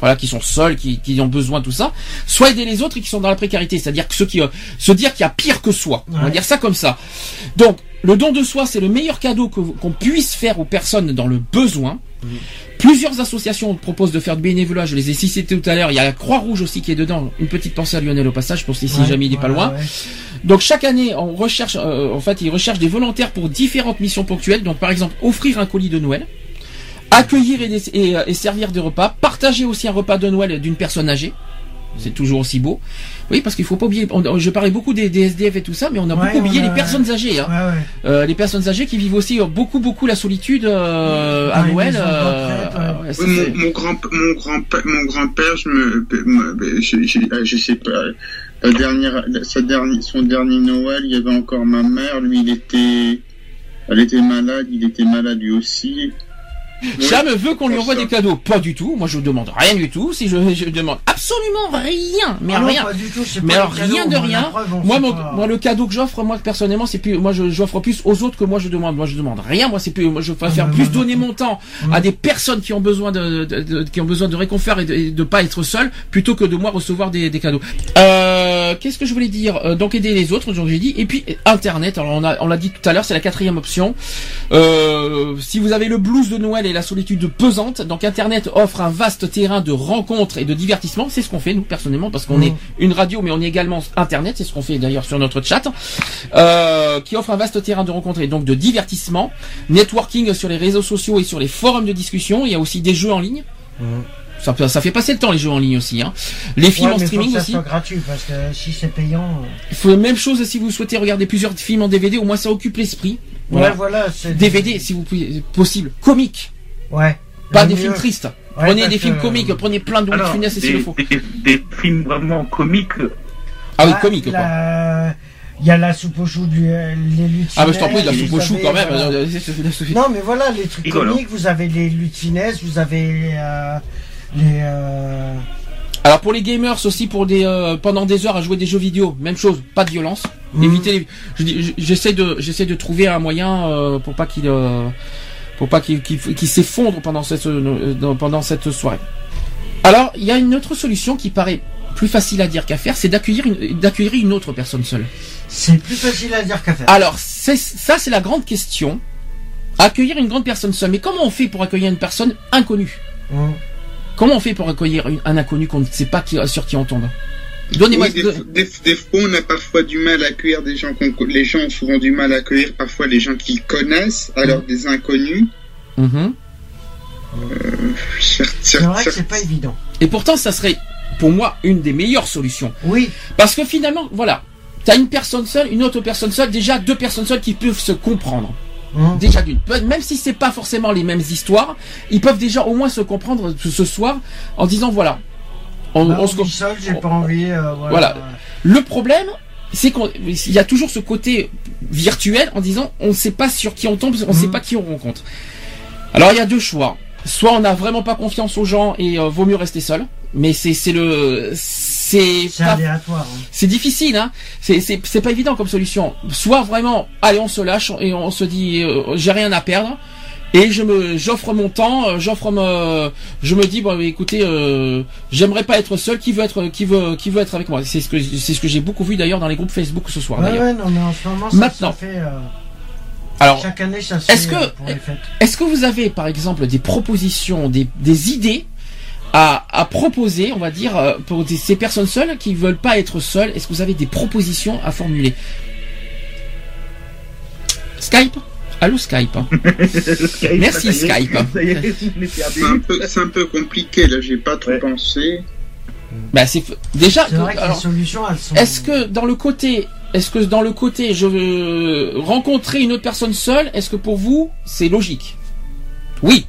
voilà, qui sont seuls, qui, qui ont besoin de tout ça, soit aider les autres qui sont dans la précarité, c'est-à-dire que ceux qui euh, se dire qu'il y a pire que soi. On va dire ça comme ça. Donc le don de soi, c'est le meilleur cadeau qu'on puisse faire aux personnes dans le besoin. Plusieurs associations proposent de faire du bénévolat. Je les ai cités tout à l'heure. Il y a la Croix-Rouge aussi qui est dedans. Une petite pensée à Lionel au passage pour si, Ouais, jamais il n'est pas loin. ouais. Donc chaque année, on recherche, euh, en fait, ils recherchent des volontaires pour différentes missions ponctuelles. Donc par exemple, offrir un colis de Noël, accueillir et, euh, et servir des repas, partager aussi un repas de Noël d'une personne âgée. C'est toujours aussi beau. Oui, parce qu'il faut pas oublier. on- je parlais beaucoup des, des SDF et tout ça, mais on a Ouais, beaucoup oublié a- les personnes âgées. Hein. Ouais, ouais. Euh, les personnes âgées qui vivent aussi euh, beaucoup, beaucoup la solitude euh, à Noël. euh, ça, mon, mon grand mon grand mon grand père je me, me- je, je, je sais pas la dernière sa dernière son dernier Noël il y avait encore ma mère lui il était elle était malade il était malade lui aussi Cham veut qu'on lui envoie des cadeaux. Pas du tout. Moi, je demande rien du tout. Si je, je demande absolument rien, mais Ah non, rien. pas du tout, c'est Mais pas alors les cadeaux, rien de rien. preuve, moi, mon- moi, le cadeau que j'offre, moi personnellement, c'est plus, moi, je- j'offre plus aux autres que moi je demande. Moi, je demande rien. Moi, c'est plus, moi, je préfère Ah, plus donner mon temps à des personnes qui ont besoin de, de- de- qui ont besoin de réconfort et de, et de pas être seul, plutôt que de moi recevoir des, des cadeaux. Euh, qu'est-ce que je voulais dire Euh, Donc aider les autres, donc j'ai dit. Et puis Internet. Alors on a, on l'a dit tout à l'heure, c'est la quatrième option. Euh, si vous avez le blues de Noël et la solitude pesante, donc Internet offre un vaste terrain de rencontres et de divertissement. C'est ce qu'on fait nous personnellement parce qu'on Mhm. est une radio, mais on est également Internet. C'est ce qu'on fait d'ailleurs sur notre chat, euh, qui offre un vaste terrain de rencontres et donc de divertissement, networking sur les réseaux sociaux et sur les forums de discussion. Il y a aussi des jeux en ligne. Ça, fait passer le temps les jeux en ligne aussi. Hein. Les films Ouais, en mais faut streaming que ça aussi. soit gratuit parce que si c'est payant. euh, Il faut la même chose si vous souhaitez regarder plusieurs films en DVD. Au moins ça occupe l'esprit. Voilà. Ouais, voilà. DVD si vous pouvez, possible, comique, Ouais. pas des mieux. films tristes. Ouais, prenez des films que- comiques, prenez plein de Alors, Funès s'il le faut. des, des films vraiment comiques. Ah oui, Ah, comique quoi. Il y a la soupe au chou du euh, les. Ah bah je t'en prie, la soupe au chou quand même. voilà. euh, Non mais voilà les trucs comiques, vous avez les lutinez, vous avez euh, les euh, Alors pour les gamers aussi, pour des euh, pendant des heures à jouer des jeux vidéo, même chose, pas de violence. Les, je dis- j'essaie de j'essaie de trouver un moyen euh, pour pas qu'il pour pas qu'il s'effondre pendant cette pendant cette soirée. Alors il y a une autre solution qui paraît plus facile à dire qu'à faire, c'est d'accueillir une d'accueillir une autre personne seule. c'est plus facile à dire qu'à faire. Alors, c'est- ça, c'est la grande question. Accueillir une grande personne seule. Mais comment on fait pour accueillir une personne inconnue? Hum. Comment on fait pour accueillir une- un inconnu qu'on ne sait pas qui- sur qui on tombe Donnez-moi. Oui, des, des- des fois, on a parfois du mal à accueillir des gens qu'on les gens ont souvent du mal à accueillir parfois les gens qu'ils connaissent, alors des inconnus. Mhm. Certes, C'est vrai que c'est pas évident. Et pourtant, ça serait, pour moi, une des meilleures solutions. Oui, Parce que finalement, voilà. T'as une personne seule, une autre personne seule, déjà deux personnes seules qui peuvent se comprendre. Hum. Déjà d'une. Même si c'est pas forcément les mêmes histoires, ils peuvent déjà au moins se comprendre ce soir en disant voilà. On, Bah, on on se seul, j'ai pas envie. euh, voilà. Voilà. Le problème, c'est qu'il y a toujours ce côté virtuel en disant on ne sait pas sur qui on tombe, on ne sait Mhm. pas qui on rencontre. Alors il y a deux choix. Soit on n'a vraiment pas confiance aux gens et euh, vaut mieux rester seul. Mais c'est c'est le c'est aléatoire. hein. c'est difficile hein. C'est c'est c'est pas évident comme solution. Soit vraiment allez on se lâche et on se dit euh, j'ai rien à perdre. Et je me, j'offre mon temps, euh, j'offre me, je me dis bon écoutez, euh, j'aimerais pas être seul. Qui veut être, qui veut, qui veut être avec moi? C'est ce que, c'est ce que j'ai beaucoup vu d'ailleurs dans les groupes Facebook ce soir. Ouais, d'ailleurs. ouais, non, mais en ce moment, ça, Maintenant. fait. euh, Alors, chaque année, ça se est-ce fait que- euh, est-ce que vous avez par exemple des propositions, des, des idées à, à proposer, on va dire, euh, pour des- ces personnes seules qui veulent pas être seules Est-ce que vous avez des propositions à formuler? Skype? Allô Skype? Merci, Skype. est perdu. C'est un peu, c'est un peu compliqué là. J'ai pas trop Ouais. pensé. Bah c'est déjà. Est-ce que dans le côté, est-ce que dans le côté, je veux rencontrer une autre personne seule, est-ce que pour vous c'est logique? Oui,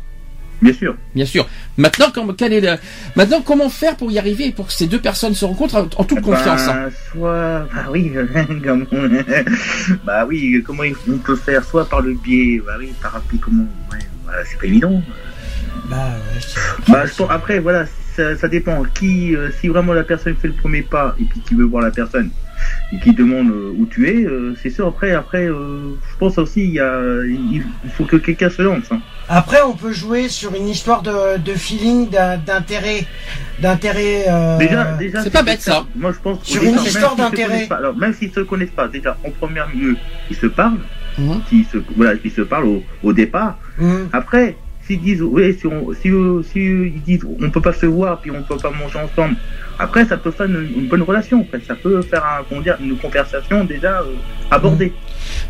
Bien sûr. bien sûr. Maintenant, comme, quel est le- maintenant comment faire pour y arriver, pour que ces deux personnes se rencontrent en, toute confiance hein Bah, soit, bah oui, comme- bah oui, comment on peut faire, soit par le biais, bah oui, par appli, comment, ouais, voilà, c'est pas évident. Bah, ouais, Bah, je pense- après, voilà, ça, ça dépend. Qui, euh, si vraiment la personne fait le premier pas et puis qui veut voir la personne qui demande euh, où tu es, euh, c'est sûr. Après, après, euh, je pense aussi il y a, il faut que quelqu'un se lance. hein. Après, on peut jouer sur une histoire de, de feeling, d'intérêt, d'intérêt. euh, Déjà, déjà, c'est pas bête, ça. Moi, je pense. qu'au Sur départ, une même histoire s'ils se d'intérêt. connaissent pas- Alors, même s'ils se connaissent pas, déjà, en premier lieu, ils se parlent. Mhm. Qu'ils se, voilà, ils se parlent au, au départ. hum. Après, s'ils disent, oui, si, on, si, si ils disent, on peut pas se voir, puis on peut pas manger ensemble. Après, ça peut faire une, bonne relation. Ça peut faire un, une conversation déjà euh, abordée.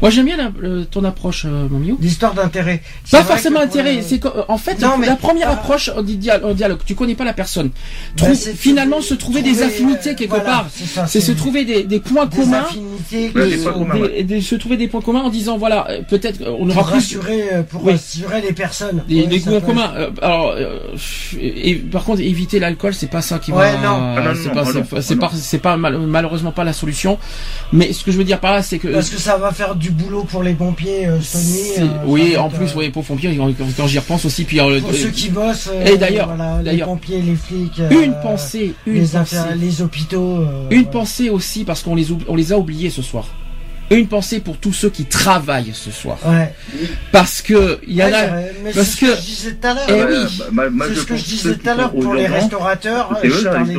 Moi j'aime bien la- le- ton approche, euh, mon miou. L'histoire d'intérêt. Pas forcément intérêt, c'est que, euh, en fait Non, mais- la première approche au dia- au dialogue, tu connais pas la personne. Bah, Trou- finalement trouver- se trouver, des affinités euh, quelque voilà, part. c'est se trouver des, des points des communs. affinités des de se trouver des points communs en disant voilà euh, peut-être euh, on aura pour plus rassurer, euh, pour Oui. rassurer les personnes. des- ça goûts en commun. euh, alors, euh, et, par contre, éviter l'alcool, c'est pas ça qui Ouais, va. c'est pas, c'est pas- malheureusement pas la solution. Mais ce que je veux dire par là, c'est que. Parce que ça va faire du boulot pour les pompiers, euh, c'est- euh, oui, ça va en plus, euh, oui, pour pompiers, quand, quand j'y repense aussi, puis Pour ceux qui bossent, euh, Et d'ailleurs- voilà, les pompiers, les flics, une pensée, une les, pensée, affaires- les hôpitaux. une pensée aussi parce qu'on les, on les a oubliés ce soir. Une pensée pour tous ceux qui travaillent ce soir, Ouais. parce que il y en Ouais, a. mais parce c'est ce que, que- je disais tout à l'heure. Eh oui. bah, bah, c'est ce que je disais tout à l'heure pour les restaurateurs. Je eux, les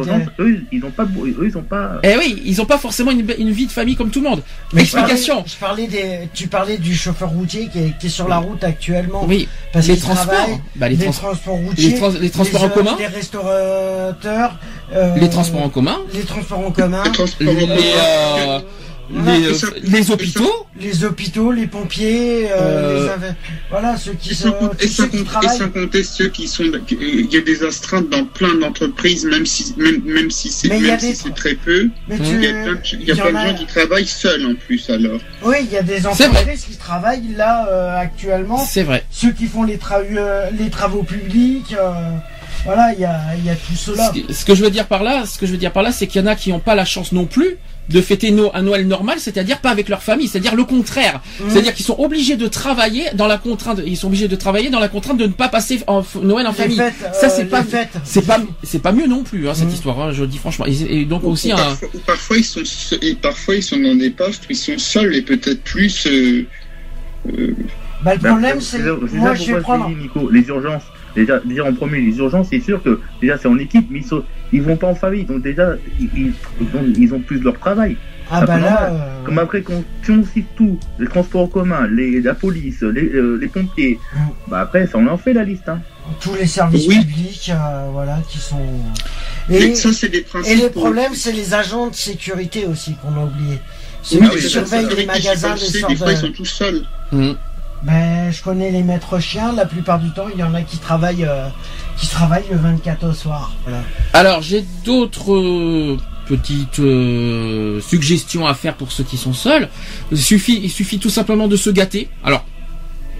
ils ont pas, eux, ils ont pas. Eh oui, ils ont pas forcément une, une vie de famille comme tout le monde. Mais je parlais- Explication. Je parlais des, tu parlais du chauffeur routier qui est, qui est sur la route actuellement. Oui, Parce les qu'il transports. Bah, les, les trans- transports routiers, les, trans- les transports les, en commun. les restaurateurs, euh, Les transports en commun. les transports en commun, Les, euh. Les, euh, ça- les hôpitaux. les hôpitaux, les pompiers, euh, Euh, les voilà ceux qui Et sont, et ceux qui et sans compter ceux qui sont, il y a des astreintes dans plein d'entreprises, même si, même, même si c'est, si très peu. Mais Il y a plein de, il y a il y plein en de a- gens qui travaillent seuls en plus alors. oui, il y a des entreprises qui travaillent là euh, actuellement. C'est vrai. Ceux qui font les, tra- euh, les travaux publics, euh, voilà, il y a, y a tout cela. Ce que, ce que je veux dire par là, ce que je veux dire par là, c'est qu'il y en a qui n'ont pas la chance non plus de fêter no- un Noël normal, c'est-à-dire pas avec leur famille, c'est-à-dire le contraire. Mmh. C'est-à-dire qu'ils sont obligés de travailler dans la contrainte, ils sont obligés de travailler dans la contrainte de ne pas passer en Noël en Les famille. fêtes, Ça euh, c'est les pas, c'est pas, c'est pas mieux non plus hein, cette Mhm. histoire. hein, je le dis franchement. Et, et donc Ou- aussi ou parfois, ils sont, se- et parfois ils sont dans des postes où ils sont seuls et peut-être plus. euh, euh, Bah, le Bah, problème, c'est moi, je vais prendre. Nico, les urgences. Déjà, déjà en premier, les urgences, c'est sûr que déjà c'est en équipe, mais ils, sont, ils vont pas en famille, donc déjà ils, ont, ils ont plus leur travail. Ah bah là, euh, Comme après, quand si on cite tout, les transports en commun, les, la police, les, euh, les pompiers, Mm. bah après, ça on en fait la liste. Hein. tous les services Oui. publics, euh, voilà, qui sont. Et, ça c'est des principes. et le problème, c'est les agents de sécurité aussi qu'on a oublié. Ceux Oui, qui ça, les magasins, les des sortes fois ils sont de. tous seuls. Mhm. Ben, je connais les maîtres chiens. La plupart du temps, il y en a qui travaillent, euh, qui travaillent le 24 au soir. Voilà. Alors j'ai d'autres euh, petites euh, suggestions à faire pour ceux qui sont seuls. Il suffit, il suffit tout simplement de se gâter. Alors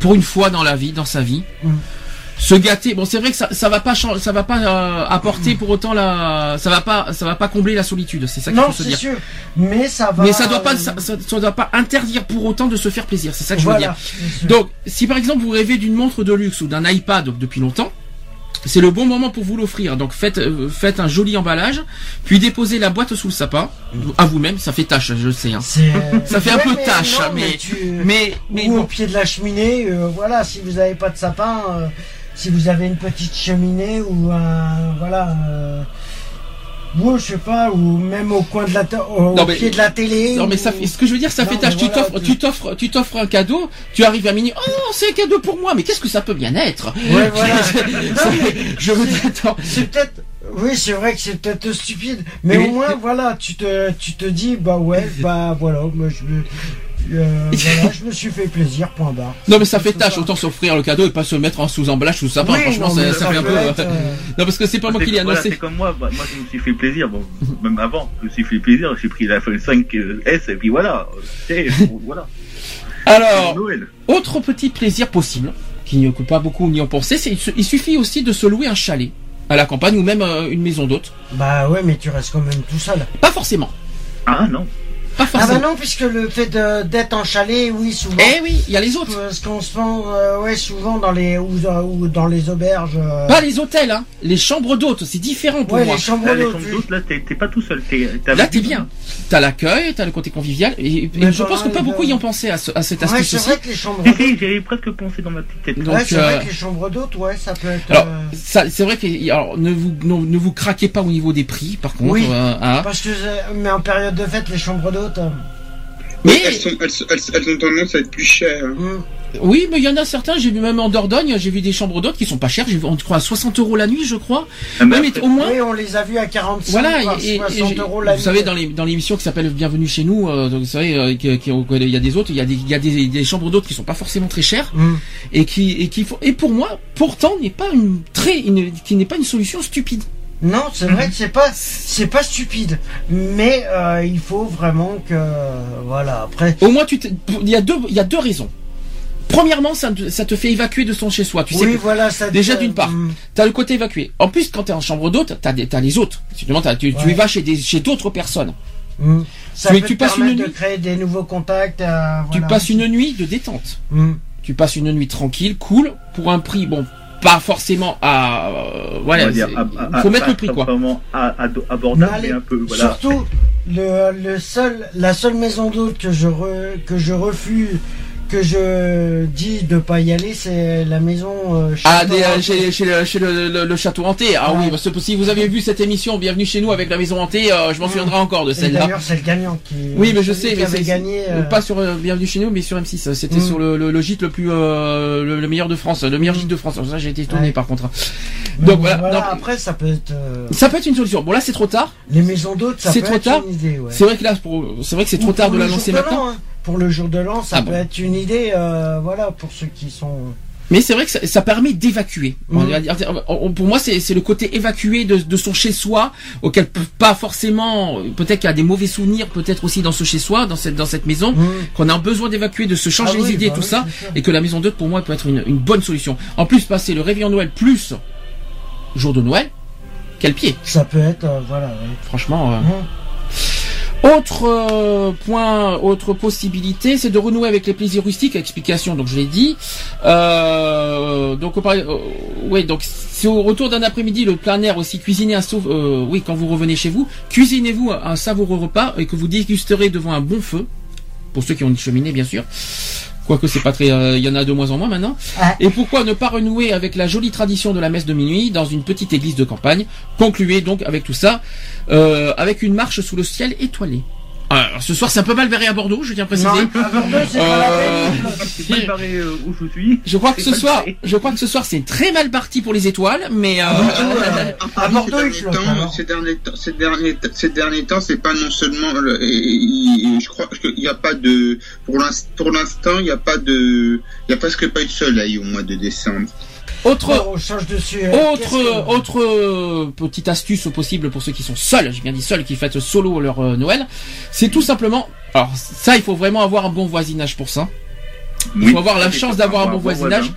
pour une fois dans la vie, dans sa vie. Mm. Se gâter, bon c'est vrai que ça, ça va pas changer, ça va pas euh, apporter pour autant la, ça va pas, ça va pas combler la solitude, c'est ça qu'il faut se dire. sûr. Mais ça va. Mais ça doit pas, euh, ça, ça- ça doit pas interdire pour autant de se faire plaisir, c'est ça que je veux dire. Donc, si par exemple vous rêvez d'une montre de luxe ou d'un iPad depuis longtemps, c'est le bon moment pour vous l'offrir. Donc faites, euh, faites un joli emballage, puis déposez la boîte sous le sapin, à vous-même. Ça fait tâche, je le sais. Hein. C'est- Ça fait un peu mais tâche, non, mais tu- mais mais ou au pied de la cheminée, euh, voilà, si vous n'avez pas de sapin, euh, si vous avez une petite cheminée ou un, voilà, euh, ou je sais pas, ou même au coin de la, au Non, mais- pied de la télé. Non mais ça fait, ce que je veux dire, ça Non, fait tâche. tu voilà, t'offres, tu- t'offres, tu t'offres un cadeau, tu arrives à minuit. Oh c'est un cadeau pour moi. Mais qu'est-ce que ça peut bien être? Ouais, voilà. Je veux dire, attends. C'est peut-être, oui, c'est vrai que c'est peut-être stupide, mais au moins, voilà, tu te, tu te dis, bah ouais, bah voilà, moi je euh, voilà, je me suis fait plaisir, point barre. Non mais ça fait tâche. ça. Autant s'offrir le cadeau et pas se mettre en sous-emballage sous sapin. Oui, Franchement, non, ça, ça fait un peu. être, euh, Non parce que c'est pas moi qui l'ai Voilà, annoncé. c'est comme moi, bah, moi je me suis fait plaisir, bon, même avant, je me suis fait plaisir, j'ai pris la 5S et puis voilà, voilà, Alors. Noël. Autre petit plaisir possible, qui que pas beaucoup n'y ont pensé, c'est il suffit aussi de se louer un chalet à la campagne ou même euh, une maison d'hôte. Bah ouais, mais tu restes quand même tout seul. Pas forcément. Ah non, Pas Ah bah non, puisque le fait d'être en chalet, oui, souvent. eh oui, il y a les autres. Parce qu'on se vend, euh, ouais, souvent dans les ou, ou dans les auberges. euh, Pas les hôtels, hein. Les chambres d'hôtes, c'est différent pour ouais, moi. les chambres les d'hôtes. là t'es pas tout seul, t'es t'es Là, t'es bien. T'as l'accueil, t'as le côté convivial, et, je pense que mal, pas beaucoup euh, y ont pensé à, ce, à cette Ouais, astuce c'est vrai que les chambres Si, j'avais presque pensé dans ma petite tête. Donc, ouais, c'est euh, vrai que les chambres d'hôtes, ouais, ça peut être. Alors, euh, c'est vrai que alors, ne vous non, ne vous craquez pas au niveau des prix, par contre. Oui. euh, hein. Parce que, euh, mais en période de fête, les chambres d'hôtes. Mais Elles, sont, elles, elles, elles ont tendance à être plus chères. hein. hum, oui, mais il y en a certains. J'ai vu même en Dordogne, j'ai vu des chambres d'hôtes qui sont pas chères. J'ai vu, on croit à 60 euros la nuit, je crois. Ah, mais Ouais, mais au moins. Oui, on les a vus à 45 Voilà, voire et, et- 60 et- euros la vous savez nuit. dans les dans l'émission qui s'appelle Bienvenue chez nous, euh, donc, vous savez euh, qu'il qu'il y a des autres, il y a des il y a des, des chambres d'hôtes qui sont pas forcément très chères Hum. et qui et qui font et pour moi pourtant n'est pas une très une, qui n'est pas une solution stupide. Non, c'est vrai que c'est pas, c'est pas stupide, mais euh, il faut vraiment que, voilà. Après, Au moins tu il y a deux il y a deux raisons. premièrement, ça, te- ça te fait évacuer de son chez-soi. Tu sais oui, que- voilà, ça déjà d'une part, Mm. t'as le côté évacué. En plus, quand t'es en chambre d'hôte, t'as des- t'as les autres. Tu, tu, tu y vas chez des, chez d'autres personnes. Mm. Ça Tu- peut tu te passes une permettre de nuit- créer des nouveaux contacts. euh, Tu passes une nuit de détente. Mm. Tu passes une nuit tranquille, cool, pour un prix, bon, pas forcément à, euh, voilà, va dire, c'est- à- à- faut mettre le prix, quoi. Abordable, Mais allez, mais un peu, voilà. Surtout, le, le seul, la seule maison d'hôte que je re- que je refuse, que je dis de pas y aller, c'est la maison. euh, chez Ah, des, euh, chez, chez le, chez le, le- le château hanté. Ah Ouais. oui, parce que si vous avez vu cette émission, bienvenue chez nous avec la maison hantée, euh, je m'en Mm. souviendrai encore de celle-là. D'ailleurs, c'est le gagnant qui. Oui, mais je sais, mais c'est gagné. euh, pas sur Bienvenue chez nous, mais sur M6. C'était Mm. sur le, gîte le plus le, le meilleur de France, le meilleur Mm. gîte de France. Ça, j'ai été étonné Ouais. par contre. mais Donc voilà. après, ça peut être. ça peut être une solution. Bon là, c'est trop tard. Les maisons d'hôtes, ça C'est peut trop être tard. une idée. Ouais. C'est vrai que là, pour- c'est vrai que c'est trop tard de l'annoncer maintenant. hein. Pour le jour de l'an, ça Ah peut bon. être une idée, euh, voilà, pour ceux qui sont. Mais c'est vrai que ça, ça permet d'évacuer. On- Pour moi, c'est le côté évacué de, de son chez-soi, auquel pas forcément, peut-être qu'il y a des mauvais souvenirs, peut-être aussi dans ce chez-soi, dans cette dans cette maison, Mhm. qu'on a besoin d'évacuer, de se changer Ah les oui, idées, bah tout oui, ça, et que la maison d'hôte pour moi peut être une, une bonne solution. En plus, passer le réveillon Noël plus jour de Noël, quel pied, Ça peut être, euh, voilà. franchement. euh. Mhm. Autre euh, point, autre possibilité, c'est de renouer avec les plaisirs rustiques. Explication, donc je l'ai dit. Euh, donc, euh, ouais, donc si au retour d'un après-midi, le plein air aussi cuisiner un sauf, euh, oui, quand vous revenez chez vous, cuisinez-vous un savoureux repas et que vous dégusterez devant un bon feu. Pour ceux qui ont une cheminée, bien sûr. Quoique c'est pas très, euh, il y en a de moins en moins maintenant. Et pourquoi ne pas renouer avec la jolie tradition de la messe de minuit dans une petite église de campagne? Concluez donc avec tout ça, euh, avec une marche sous le ciel étoilé. Alors, ce soir c'est un peu mal barré à Bordeaux, je tiens à préciser. Non, à Bordeaux, c'est pas la Euh, peine. C'est mal barré euh, où je suis. Je crois que ce soir, barré. je crois que ce soir c'est très mal parti pour les étoiles, mais euh, À À Bordeaux, ces derniers temps, ces derniers temps, ces derniers, t- ces derniers temps, c'est pas non seulement, le- et- et- et je crois qu'il n'y a pas de, pour l'instant, pour l'instant, il n'y a pas de, il y a presque pas eu de soleil au mois de décembre. Autre Oh, on change Autre, que- autre euh, petite astuce possible pour ceux qui sont seuls, j'ai bien dit seuls, qui fêtent solo leur euh, Noël, c'est tout simplement, alors ça il faut vraiment avoir un bon voisinage pour ça. Il faut avoir la chance d'avoir un bon voisinage.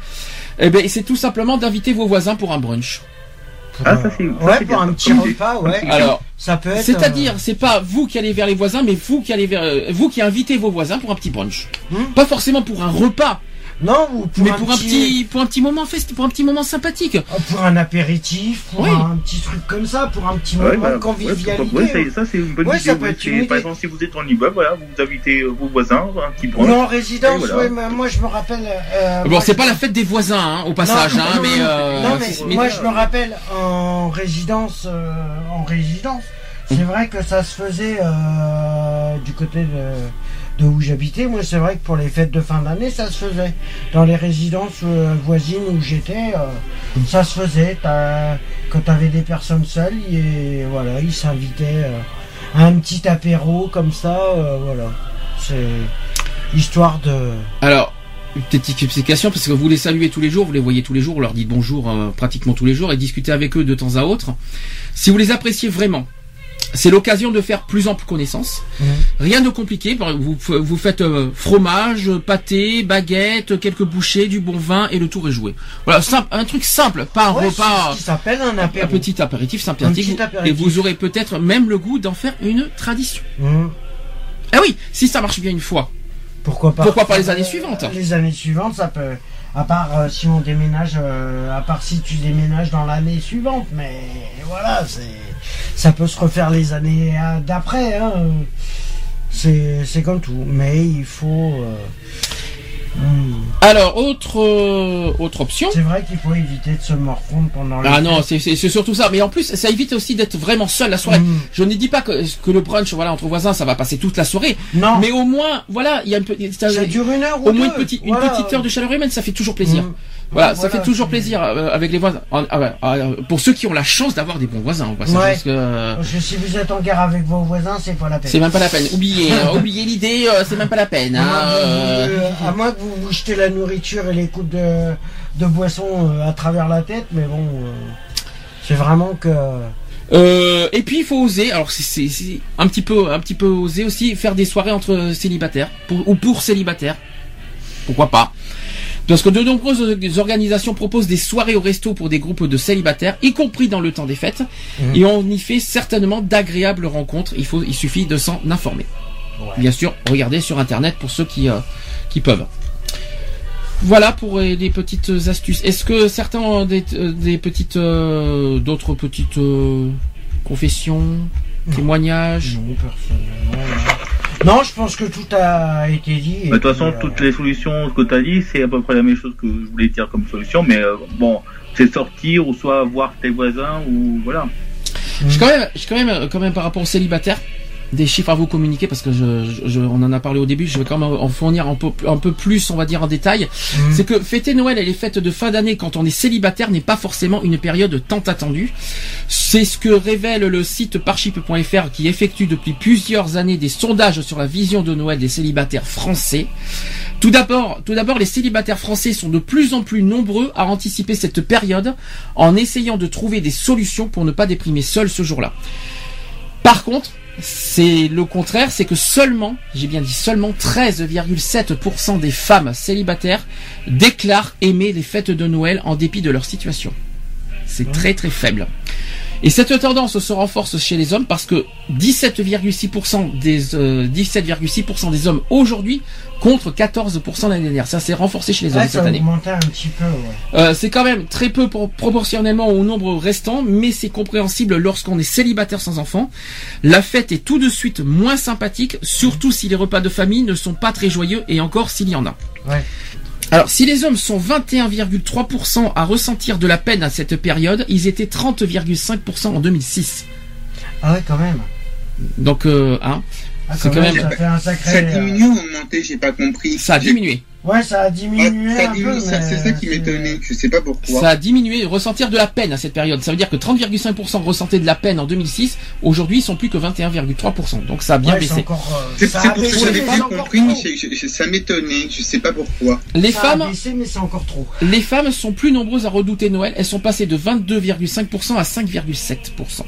Eh ben c'est tout simplement d'inviter vos voisins pour un brunch. Ah, ça, c'est- ça, Ouais, c'est pour un petit repas, ouais. Alors, Ça peut être. c'est-à-dire, euh, c'est pas vous qui allez vers les voisins, mais vous qui allez vers, euh, vous qui invitez vos voisins pour un petit brunch. Hmm. Pas forcément pour un repas, Non, ou pour mais un pour un petit, pour un petit moment fest, pour un petit moment sympathique. Oh, Pour un apéritif, pour Oui. un petit truc comme ça, pour un petit Ouais, moment bah, de ouais, convivialité. pourquoi pas. Ouais, ça, c'est une bonne Ouais, idée. ça peut ouais. être C'est- une idée. Par exemple, si vous êtes en immeuble, voilà, vous invitez euh, vos voisins, un petit Ou brunch. en résidence, voilà. ouais, mais moi je me rappelle. euh, bon, c'est je- pas la fête des voisins, hein, au passage, Non, hein, non, mais, non, euh, non, mais c'est- moi je me rappelle en résidence, euh, en résidence, c'est vrai que ça se faisait euh, du côté de, de où j'habitais. Moi, c'est vrai que pour les fêtes de fin d'année, ça se faisait. Dans les résidences euh, voisines où j'étais, euh, ça se faisait. Quand t'avais des personnes seules, et voilà, ils s'invitaient euh, à un petit apéro comme ça. voilà, c'est histoire de. Alors, une petite explication, parce que vous les saluez tous les jours, vous les voyez tous les jours, vous leur dites bonjour pratiquement tous les jours et discutez avec eux de temps à autre. Si vous les appréciez vraiment, c'est l'occasion de faire plus ample connaissance. Mhm. Rien de compliqué. Vous, vous faites euh, fromage, pâté, baguette, quelques bouchées, du bon vin et le tour est joué. Voilà, simple, un truc simple, pas un repas. ce s'appelle un Un petit apéritif sympathique. et vous aurez peut-être même le goût d'en faire une tradition. Mhm. Ah oui, si ça marche bien une fois. Pourquoi pas? Pourquoi pas les années suivantes Les années suivantes, ça peut. À part euh, si on déménage, euh, à part si tu déménages dans l'année suivante, mais voilà, c'est, ça peut se refaire les années euh, d'après. Hein. C'est, c'est comme tout, mais il faut. Hmm. Alors, autre, euh, autre option. C'est vrai qu'il faut éviter de se morfondre pendant. les Ah non, c'est surtout ça. Mais en plus, ça évite aussi d'être vraiment seul la soirée. Mm. Je ne dis pas que, que le brunch, voilà, entre voisins, ça va passer toute la soirée. Non, Mais au moins, voilà, il y a une petite, ça dure une heure ou au moins une petite, une petite heure de chaleur humaine, ça fait toujours plaisir. Mm. Voilà, ça fait toujours plaisir euh, avec les voisins. Ah, ah ah, euh, pour ceux qui ont la chance d'avoir des bons voisins, Ouais. parce que euh, si vous êtes en guerre avec vos voisins, c'est pas la peine. c'est même pas la peine. Oubliez, euh, oubliez l'idée, c'est même pas la peine. À hein, moins que vous- à moins que vous vous jetez la nourriture et les coupes de, de boissons à travers la tête, mais bon, c'est vraiment que. Euh, et puis il faut oser. Alors c'est- un petit peu, un petit peu oser aussi faire des soirées entre célibataires pour, ou pour célibataires. Pourquoi pas Parce que de nombreuses organisations proposent des soirées au resto pour des groupes de célibataires, y compris dans le temps des fêtes, Mhm. et on y fait certainement d'agréables rencontres. Il faut, il suffit de s'en informer. Bien sûr, regardez sur internet pour ceux qui, euh, qui peuvent. Voilà pour euh, des petites astuces. Est-ce que certains ont des, euh, des petites, euh, d'autres petites euh, confessions, témoignages? Non, personnellement. Non. Je pense que tout a été dit. Bah, De toute façon, euh, toutes les solutions que tu as dit, c'est à peu près la même chose que je voulais dire comme solution, mais euh, bon, c'est sortir ou soit voir tes voisins ou voilà. J'ai quand même, j'ai quand même, euh, quand même par rapport aux célibataires, des chiffres à vous communiquer parce que je, je- je- on en a parlé au début. Je vais quand même en fournir un peu, un peu plus, on va dire en détail. Mhm. C'est que fêter Noël et les fêtes de fin d'année quand on est célibataire n'est pas forcément une période tant attendue. C'est ce que révèle le site parship.fr qui effectue depuis plusieurs années des sondages sur la vision de Noël des célibataires français. Tout d'abord, tout d'abord, les célibataires français sont de plus en plus nombreux à anticiper cette période en essayant de trouver des solutions pour ne pas déprimer seul ce jour-là. Par contre, c'est le contraire, c'est que seulement, j'ai bien dit seulement 13,7% des femmes célibataires déclarent aimer les fêtes de Noël en dépit de leur situation. C'est très très faible. Et cette tendance se renforce chez les hommes parce que 17,6% des euh, 17,6% des hommes aujourd'hui contre 14% l'année dernière. Ça s'est renforcé chez les hommes ouais, cette ça a année. augmenté un petit peu. Ouais. Euh, c'est quand même très peu pour- proportionnellement au nombre restant, mais c'est compréhensible lorsqu'on est célibataire sans enfant. La fête est tout de suite moins sympathique, surtout si les repas de famille ne sont pas très joyeux et encore s'il y en a. Ouais. Alors, si les hommes sont 21,3% à ressentir de la peine à cette période, ils étaient 30,5% en 2006. Ah ouais, quand même. Donc, euh, hein, Ah, C'est quand même- ça fait un sacré. Ça euh, diminue ou augmenté, j'ai pas compris. ça a diminué. Ouais, ça a Ouais, diminué mais c'est ça qui m'étonnait. Je sais pas pourquoi. Ça a diminué, ressentir de la peine à cette période. Ça veut dire que 30,5% ressentaient de la peine en 2006. Aujourd'hui, ils sont plus que 21,3%. Donc ça a bien Ouais, baissé. encore. euh, C'est a pour ça que j'avais encore compris, ça m'étonnait, je sais pas pourquoi. Les Ça a femmes, baissé, mais c'est encore trop. les femmes sont plus nombreuses à redouter Noël. Elles sont passées de 22,5% à 5,7%.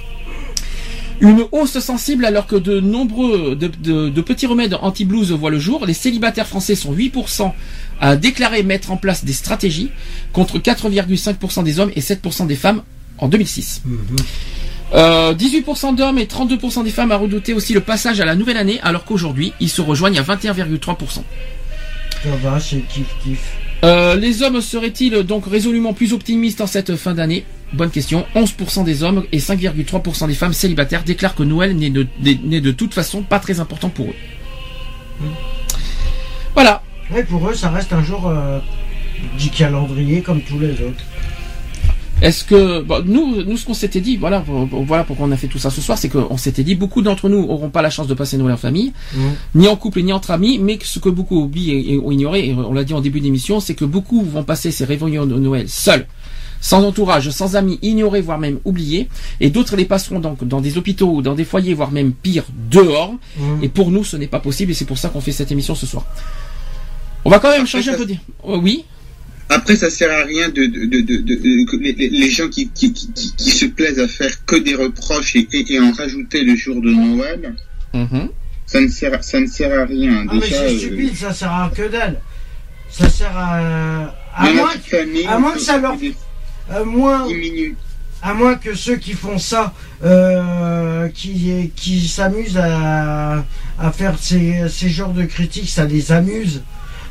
Une hausse sensible alors que de nombreux de, de- de petits remèdes anti-blues voient le jour. Les célibataires français sont 8% à déclarer mettre en place des stratégies contre 4,5% des hommes et 7% des femmes en 2006. Euh, 18% d'hommes et 32% des femmes à redouter aussi le passage à la nouvelle année alors qu'aujourd'hui ils se rejoignent à 21,3%. Ça va, c'est kiff kiff. Euh, les hommes seraient-ils donc résolument plus optimistes en cette fin d'année? Bonne question. 11% des hommes et 5,3% des femmes célibataires déclarent que Noël n'est de, toute façon pas très important pour eux. Voilà. Ouais, pour eux, ça reste un jour euh, du calendrier comme tous les autres. Est-ce que bon, nous, nous ce qu'on s'était dit, voilà, pour- voilà pourquoi on a fait tout ça ce soir, c'est qu'on s'était dit beaucoup d'entre nous auront pas la chance de passer Noël en famille, Mhm. ni en couple ni entre amis, mais que ce que beaucoup oublient et, et ont ignoré, et on l'a dit en début d'émission, c'est que beaucoup vont passer ces réveillons de Noël seuls, sans entourage, sans amis, ignorés voire même oubliés, et d'autres les passeront donc dans des hôpitaux ou dans des foyers, voire même pire, dehors. Mhm. Et pour nous, ce n'est pas possible, et c'est pour ça qu'on fait cette émission ce soir. On va quand même Après, changer un peu. de- Euh, oui. Après, ça sert à rien de, de, de, de, de- que les, gens qui, qui, qui, se plaisent à faire que des reproches et, et, et en rajouter le jour de Noël, Mhm. ça ne sert, ça ne sert à rien. Ah, mais c'est euh, stupide, ça sert à que dalle. Ça sert à. À dans moins, famille, à moins que ça leur- à moins, diminue. à moins que ceux qui font ça, euh, qui, qui s'amusent à, à faire ces, ces genres de critiques, ça les amuse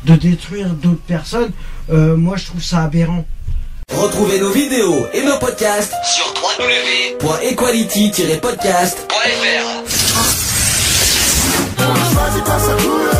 de détruire d'autres personnes. Euh, moi, je trouve ça aberrant. Retrouvez nos vidéos et nos podcasts sur www.equality-podcast.fr.